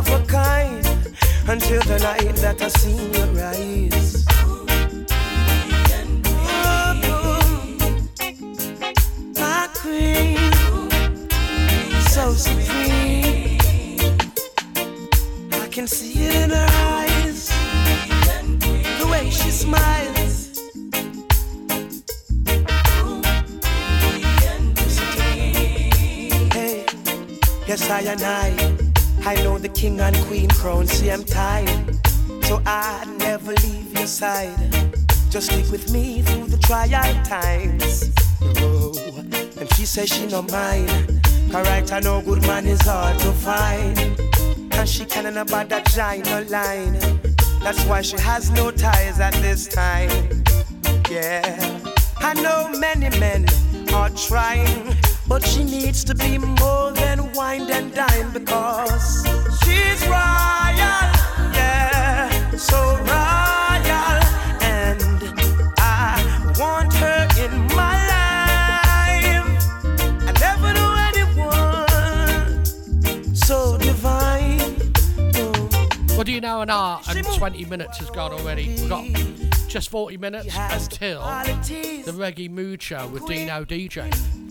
Of a kind until the night that I seen your eyes. my queen, so supreme. I can see it in her eyes, the way she smiles. Hey, yes I and I, I know the king and queen crown. See I'm tired, so I never leave your side. Just stick with me through the trial times. Oh, and she says she no mind. Alright, I know good man is hard to find. And she can't about that giant line. That's why she has no ties at this time. Yeah, I know many men are trying, but she needs to be more than wine and dine because she's royal. Yeah, so royal. And I want her in my life. I never knew anyone so divine. What do you know? An hour and 20 minutes has gone already. We've got just 40 minutes until the Reggae Mood Show with Dino DJ.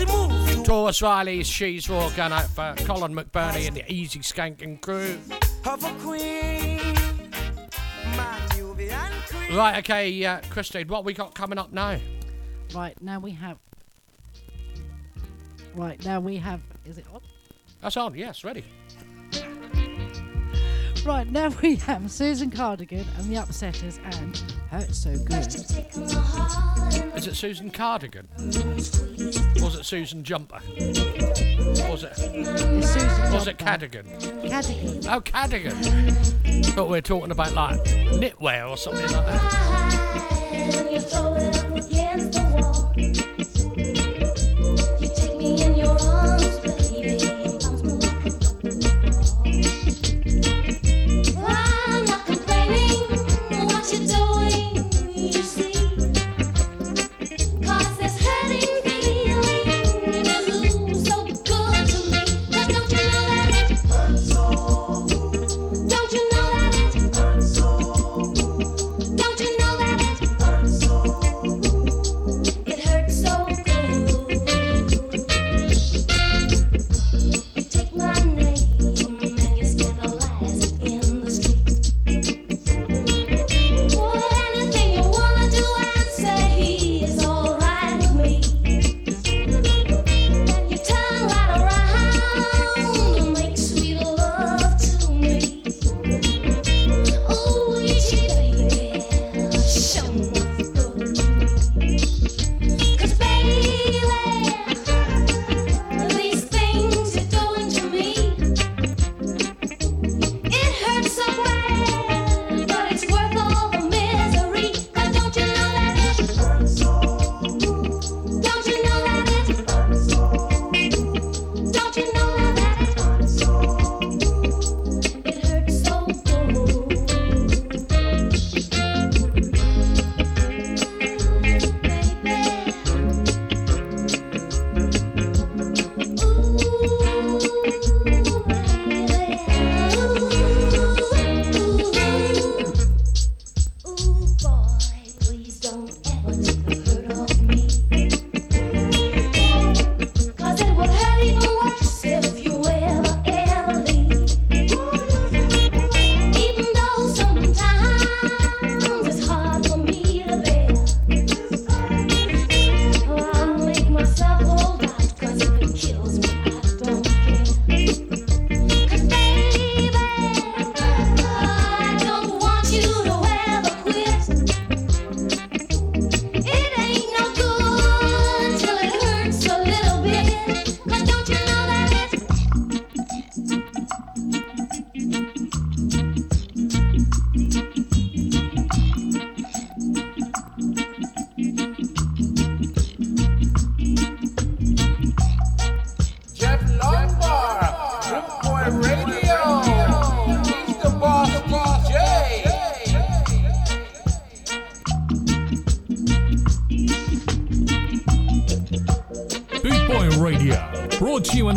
she moves. Tarrus Riley's She's Raw going out for Colin McBurney and the Easy Skanking crew. of a queen. Queen. Right, okay, uh, Christine, what we got coming up now? Right, now we have. Right, now we have. Is it on? That's on, yes, ready. Right, now we have Susan Cardigan and the Upsetters and Hurt So Good. Is it Susan Cardigan? Was it Susan Jumper? Was it? It's Susan Was it Jumper. Cadogan? Cadogan. Oh, Cadogan. Thought we were talking about like knitwear or something like that.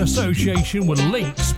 Association with Links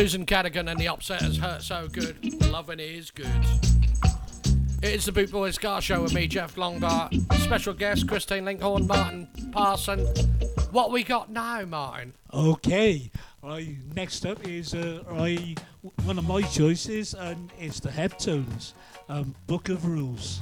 Susan Cadogan and the Upsetters hurt so good. Loving is good. It is the Boot Boy Ska Show with me, Jeff Longbart. Special guest Christine Linkhorn, Martin Parson. What we got now, Martin? Okay, I next up is uh, I one of my choices, and it's the Heptones, um, Book of Rules.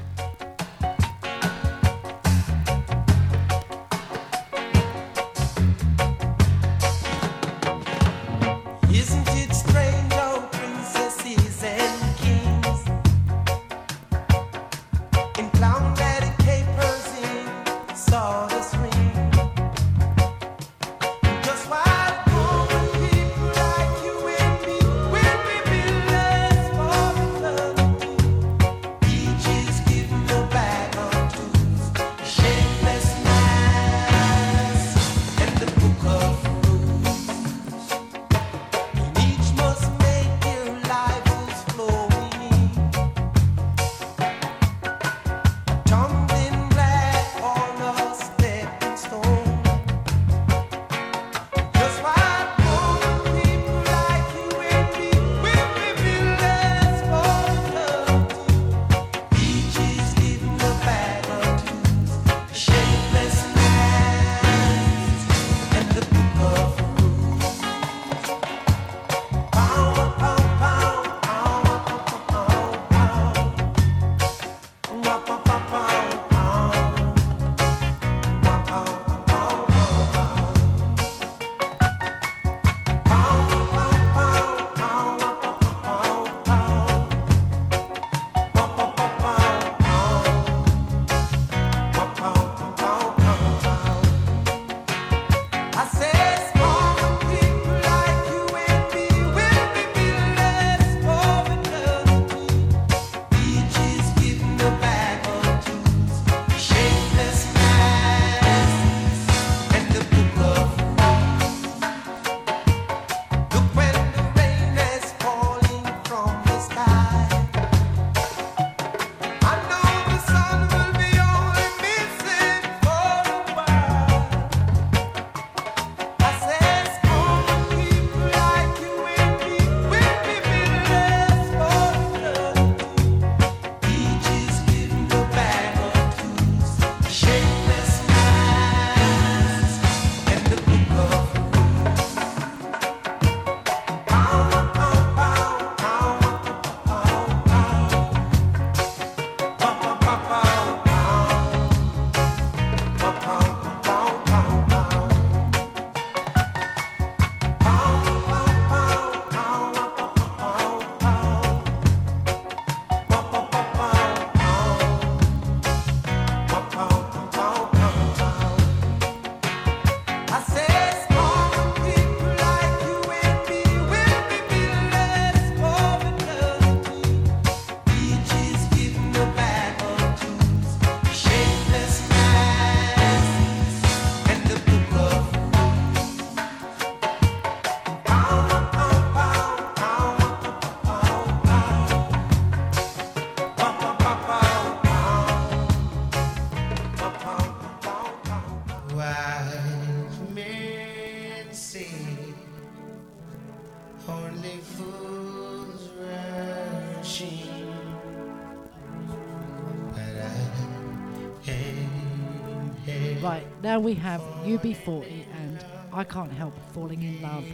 Now we have UB40 and I can't help falling in love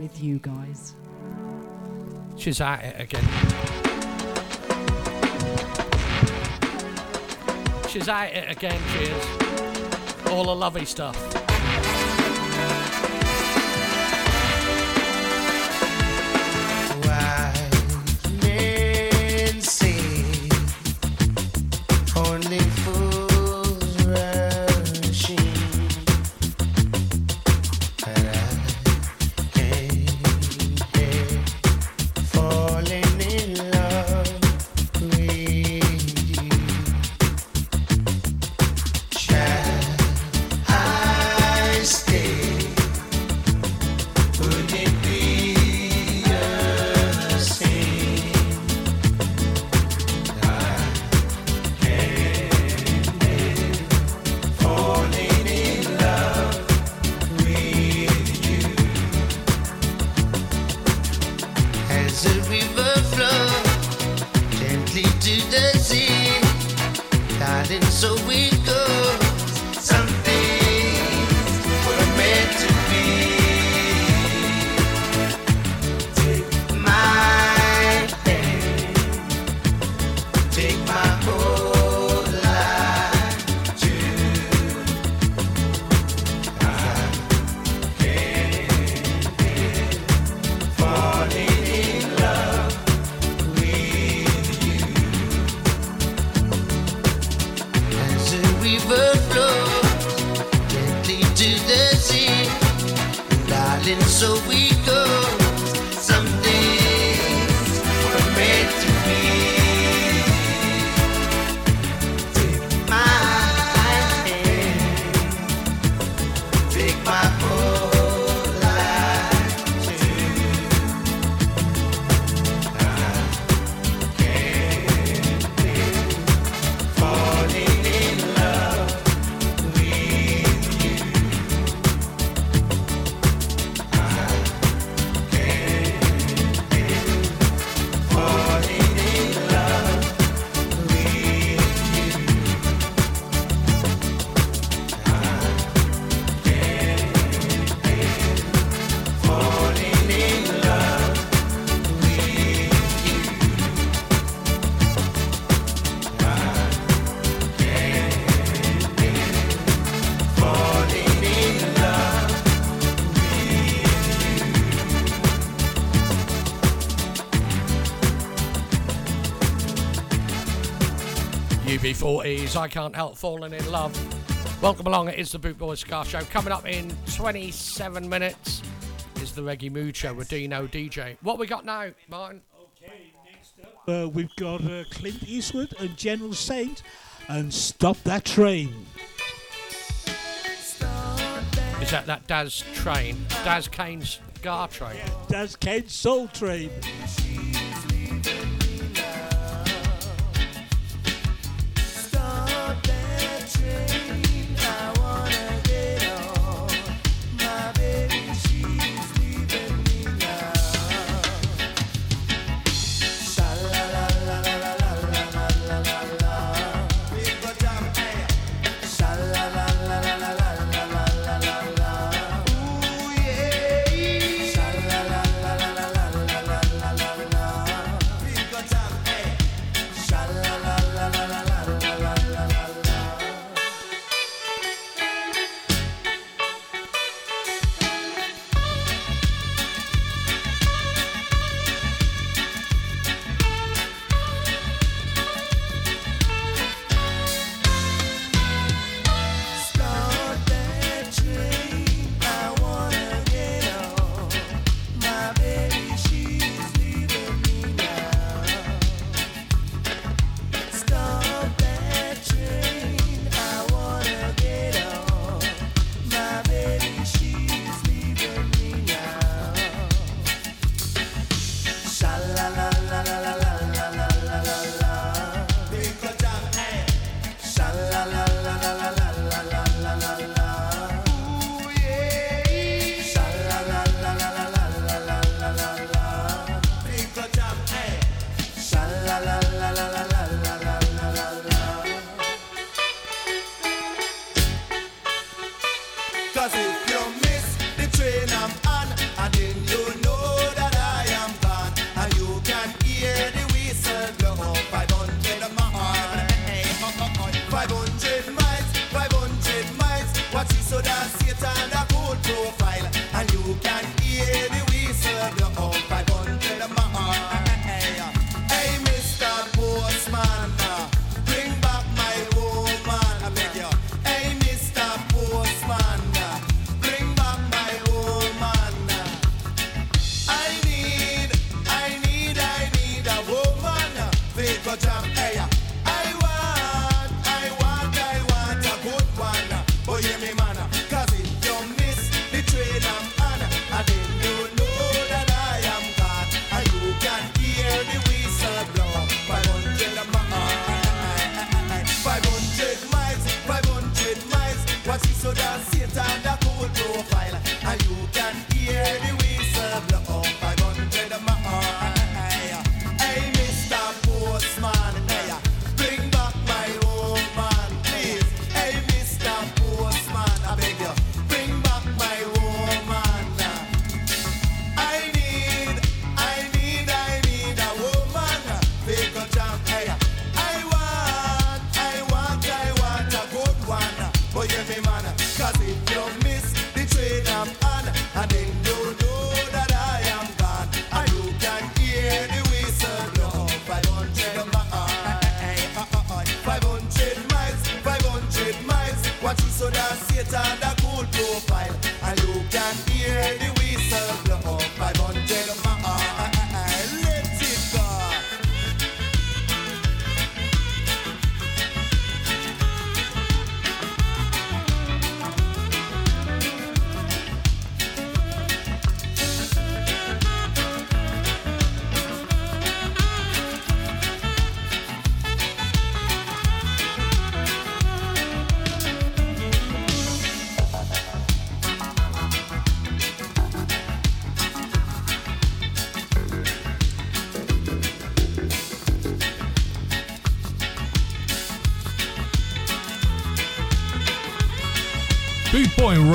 with you guys. She's at it again. She's at it again, she is. All the lovey stuff. UB40s, I can't help falling in love. Welcome along, it is the Boot Boy Ska Show. Coming up in 27 minutes is the Reggae Mood Show with Dino DJ. What we got now, Martin? Okay, next up uh, we've got uh, Clint Eastwood and General Saint and Stop That Train. Is that that Daz train? Daz Kane's Gar train? Daz Kane's Soul Train.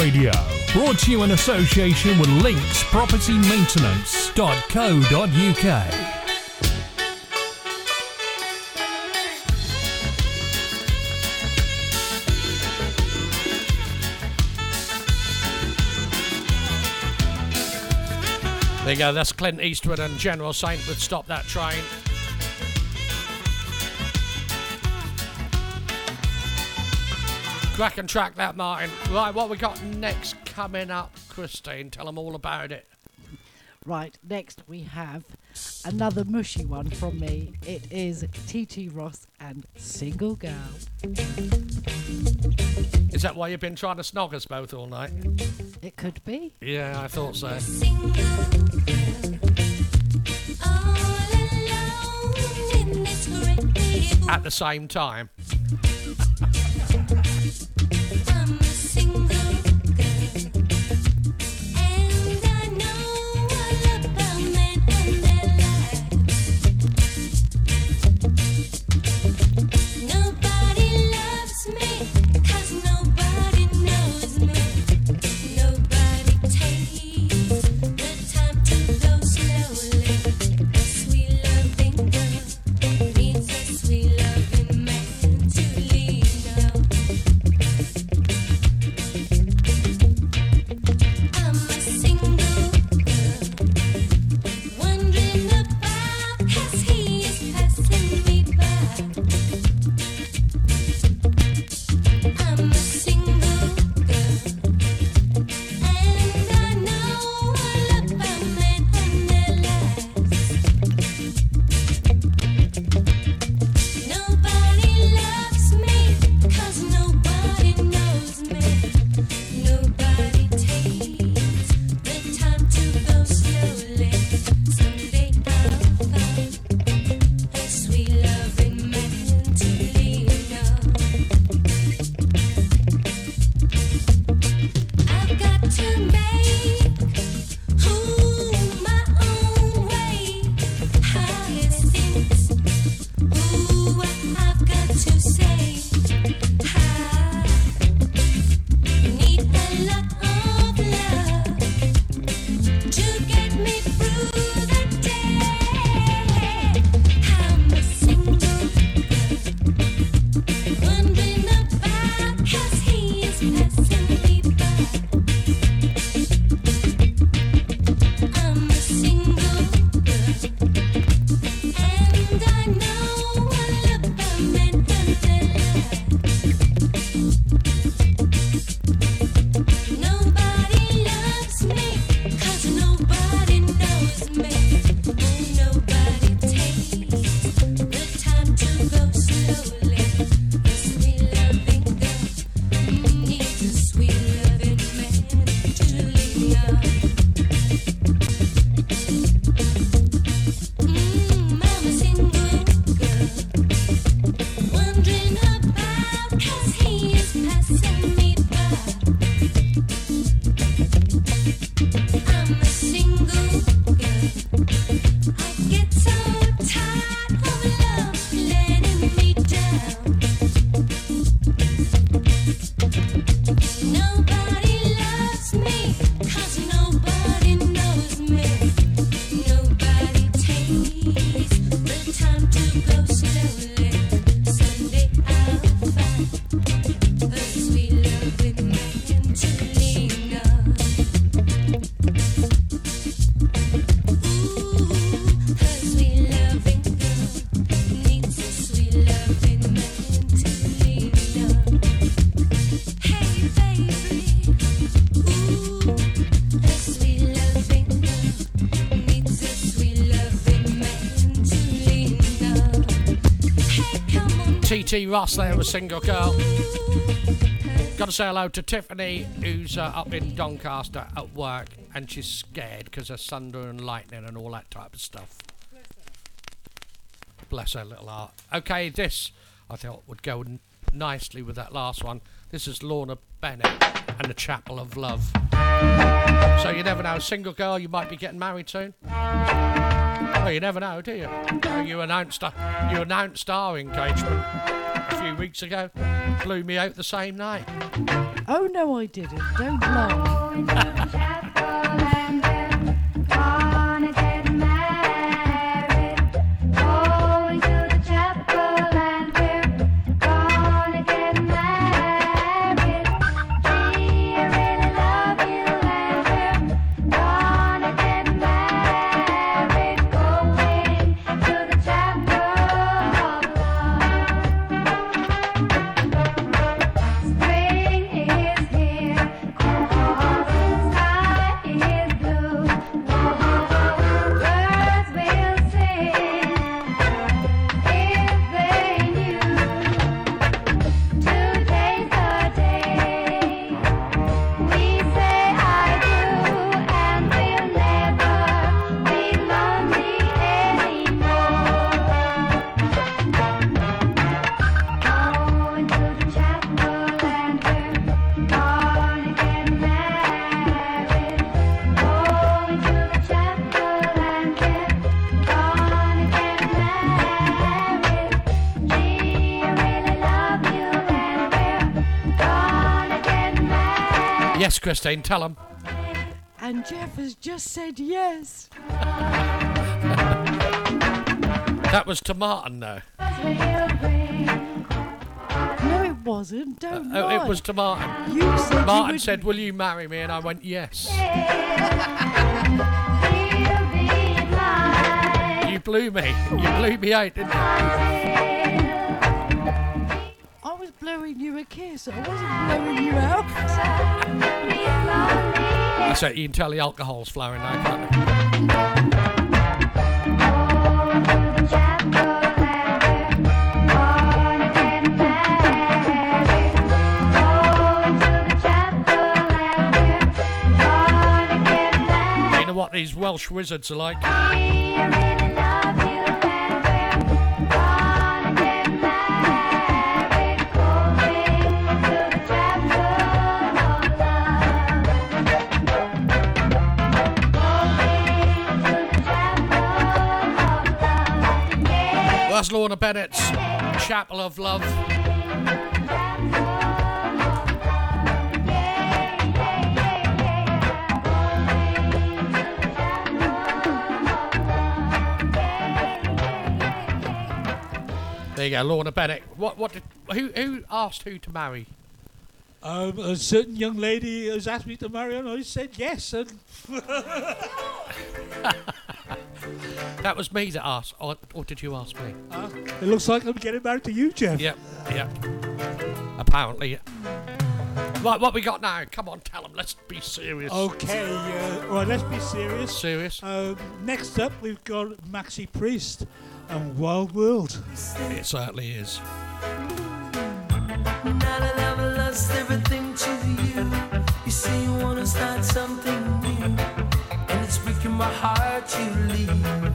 Radio. Brought to you in association with Links Property Maintenance.co.uk. There you go, that's Clint Eastwood and General Saint would stop that train. Crack and track that, Martin. Right, what we got next coming up, Christine? Tell them all about it. Right, next we have another mushy one from me. It is TT Ross and Single Girl. Is that why you've been trying to snog us both all night? It could be. Yeah, I thought so. At the same time. Ross there with Single Girl. Got to say hello to Tiffany, who's uh, up in Doncaster at work, and she's scared because of thunder and lightning and all that type of stuff. Bless her little heart. Okay, this I thought would go n- nicely with that last one. This is Lorna Bennett and the Chapel of Love. So you never know, single girl, you might be getting married soon. Oh, you never know, do you? You announced a, you announced our engagement a weeks ago. Blew me out the same night. Oh no, I didn't. Don't lie. Christine, tell them. And Jeff has just said yes. That was to Martin, though. No, it wasn't. Don't uh, Oh, lie. it was to Martin. You said Martin would- said, "Will you marry me?" And I went, "Yes." you blew me. You blew me out, didn't you? You a kiss. I wasn't blowing you out. That's it. You can tell the alcohol's flowing now, can't you? You know what these Welsh wizards are like? That's Lorna Bennett's Chapel of Love. There you go, Lorna Bennett. What? What? Did, who? Who asked who to marry? Um, a certain young lady has asked me to marry her, and I said yes. And That was me that asked, or, or did you ask me? uh, it looks like I'm getting married to you, Jeff. Yep, yep. Apparently. Right, what we got now? Come on, tell them. Let's be serious. Okay, uh, right, let's be serious. Serious? Um, next up, we've got Maxi Priest and Wild World. It certainly is. Now that I've lost everything to you, you say you wanna start something new, and it's breaking my heart to leave.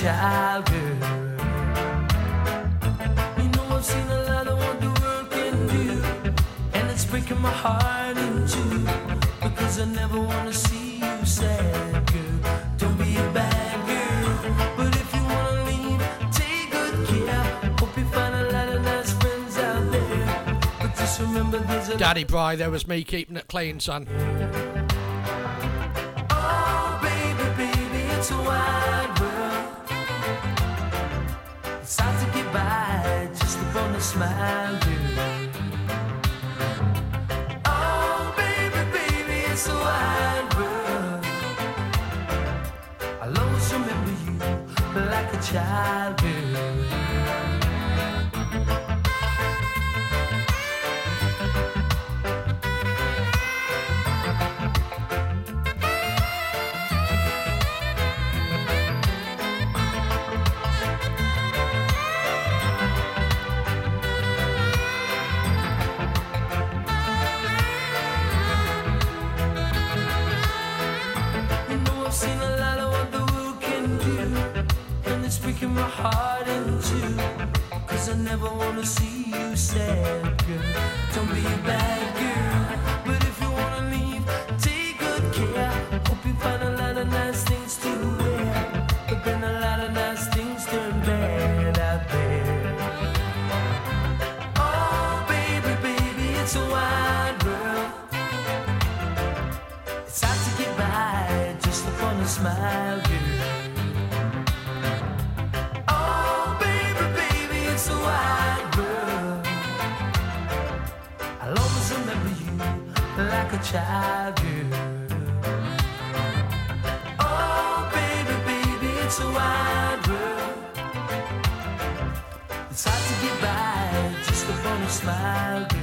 you like a child, girl. You know I've seen a lot of what the world can do, and it's breaking my heart in two because I never wanna see you sad, girl. Don't be a bad girl, but if you wanna leave, take good care. Hope you find a lot of nice friends out there, but just remember there's a Daddy Bry, there was me keeping it clean, son. Oh, baby, baby, it's a wide smile, girl. Oh, baby, baby, it's a wide world. I'll always remember you like a child, girl. Breaking my heart in two. Cause I never wanna see you sad, girl. Don't be a bad girl. But if you wanna leave, take good care. Hope you find a lot of nice things to wear. But then a lot of nice things turn bad out there. Oh, baby, baby, it's a wide world. It's hard to get by just upon a smile, Oh.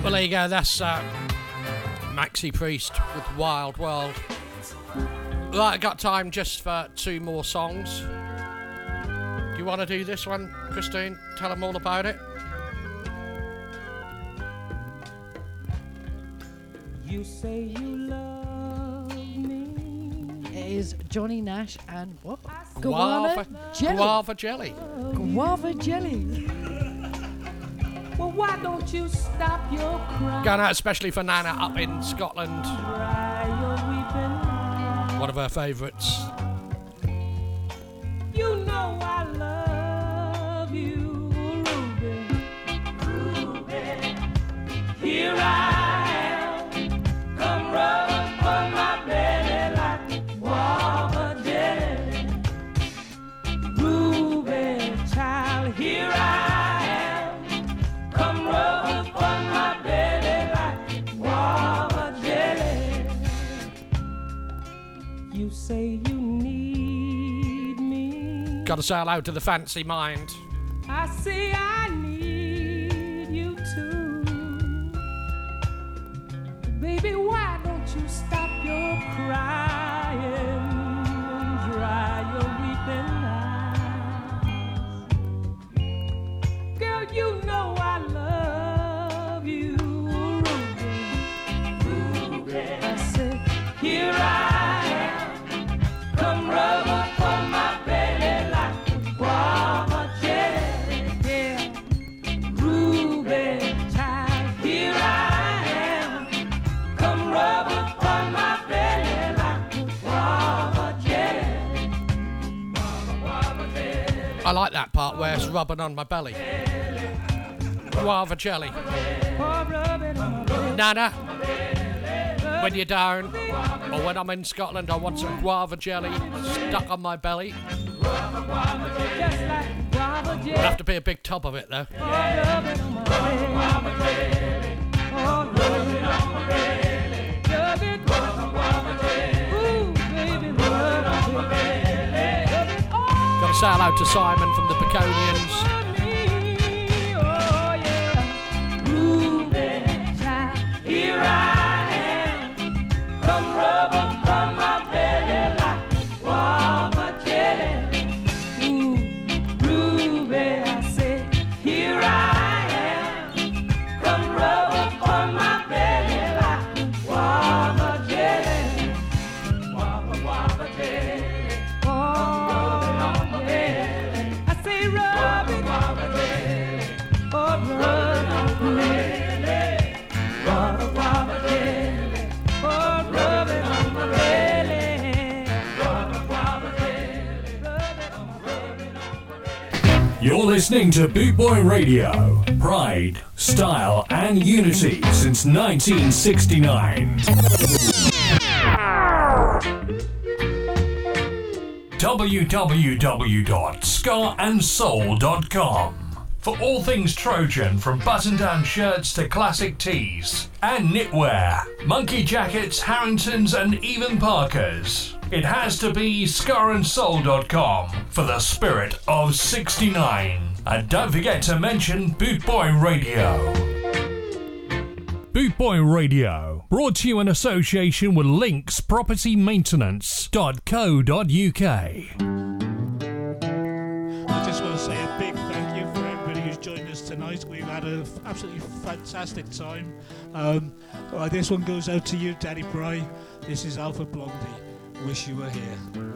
Well, there you go. That's uh, Maxi Priest with Wild World. Right, I got time just for two more songs. Do you want to do this one, Christine? Tell them all about it. You say you love me. It is Johnny Nash and what? Guava jelly. Guava jelly. Guava jelly. Well, why don't you stop your crying? Going out especially for Nana up in Scotland. Dry your weeping. One of her favourites. Say you need me. Got to say hello to the fancy mind. I say I need you too. Baby, why don't you stop your crying I like that part where it's rubbing on my belly. Guava jelly. Nana, when you're down, or when I'm in Scotland, I want some guava jelly stuck on my belly. It'll have to be a big tub of it though. Say hello to Simon from the Baconians. Here I am. My listening to Boot Boy Radio. Pride, style, and unity since 1969. www.scarandsoul.com For all things Trojan, from button down shirts to classic tees and knitwear, monkey jackets, Harringtons, and even Parkers. It has to be scarandsoul.com for the spirit of 69. And don't forget to mention Bootboy Radio. Bootboy Radio, brought to you in association with Links We've had an absolutely fantastic time. Um, all right, this one goes out to you, Daddy Bry. This is Alpha Blondy. Wish you were here.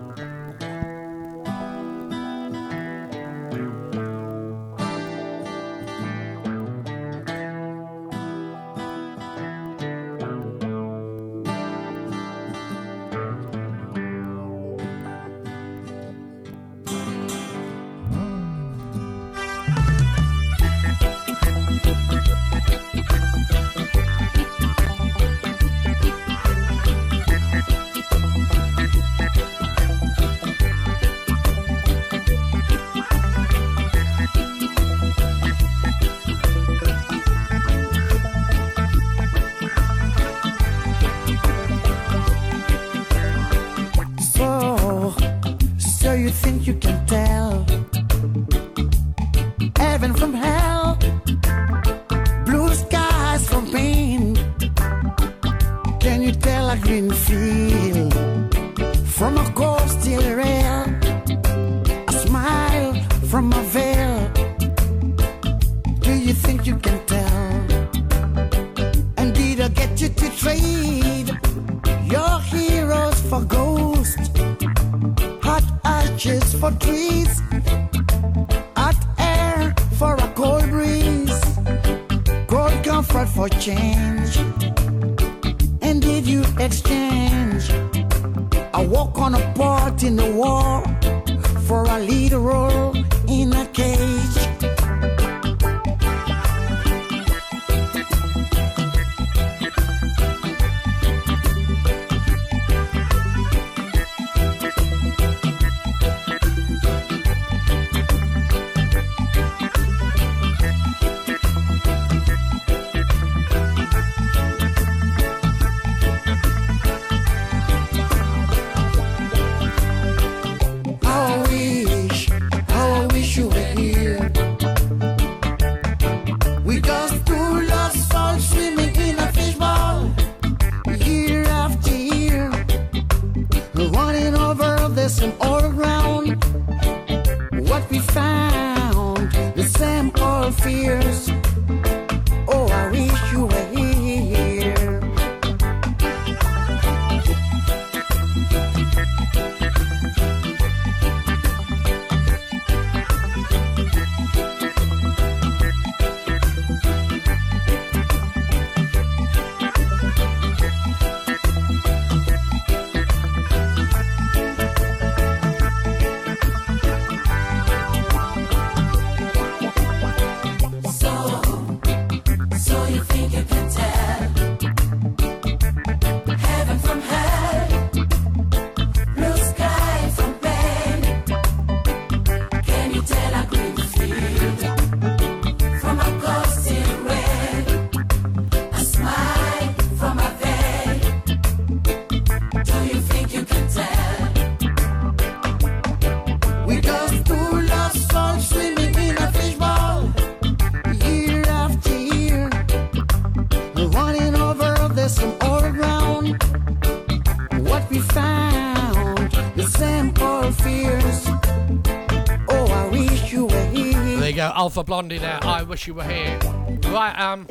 Alpha Blondy there. I wish you were here. Right, um,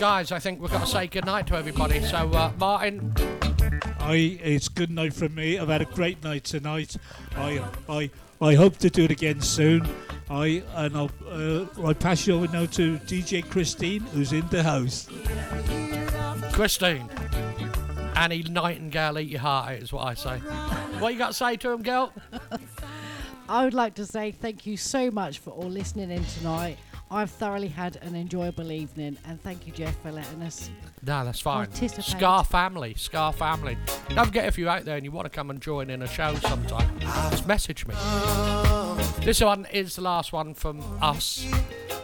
guys, I think we've got to say goodnight to everybody. So, uh, Martin, I it's good night from me. I've had a great night tonight. I I I hope to do it again soon. I and I'll uh, I pass you over now to DJ Christine, who's in the house. Christine, Annie Nightingale, eat your heart out, is what I say. what you got to say to him, girl? I would like to say thank you so much for all listening in tonight. I've thoroughly had an enjoyable evening, and thank you, Jeff, for letting us. No, that's fine. Ska family, Ska family. Don't forget if you're out there and you want to come and join in a show sometime, just message me. This one is the last one from us.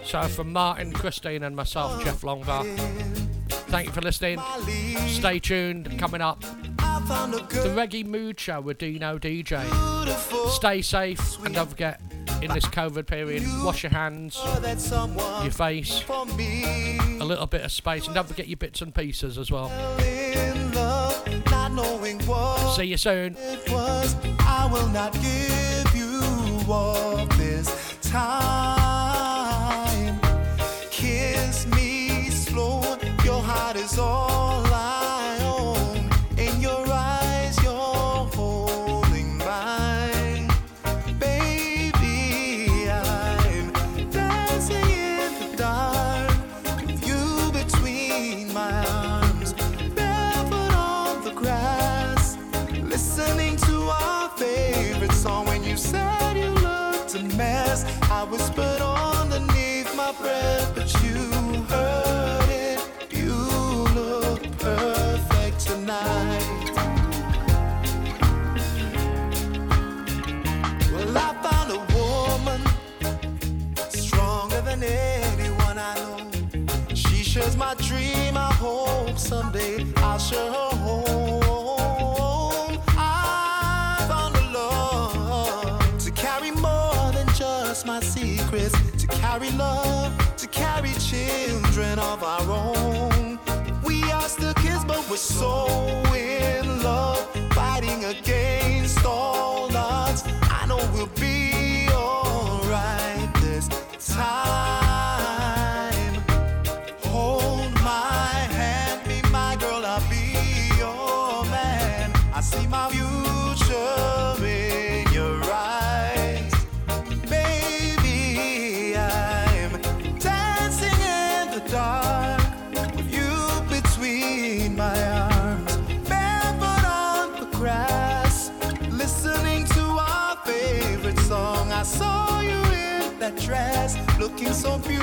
So from Martin, Christine, and myself, Jeff Longbar. Thank you for listening. Stay tuned. Coming up, the Reggae Mood Show with Dino DJ. Stay safe sweet, and don't forget, in this COVID period, wash your hands, your face, a little bit of space, and don't forget your bits and pieces as well. Love, See you soon. Was, I will not give you all this time. Kiss me slow, your heart is all. of our own. We are still kids, but we're so in love, fighting again. Don't be.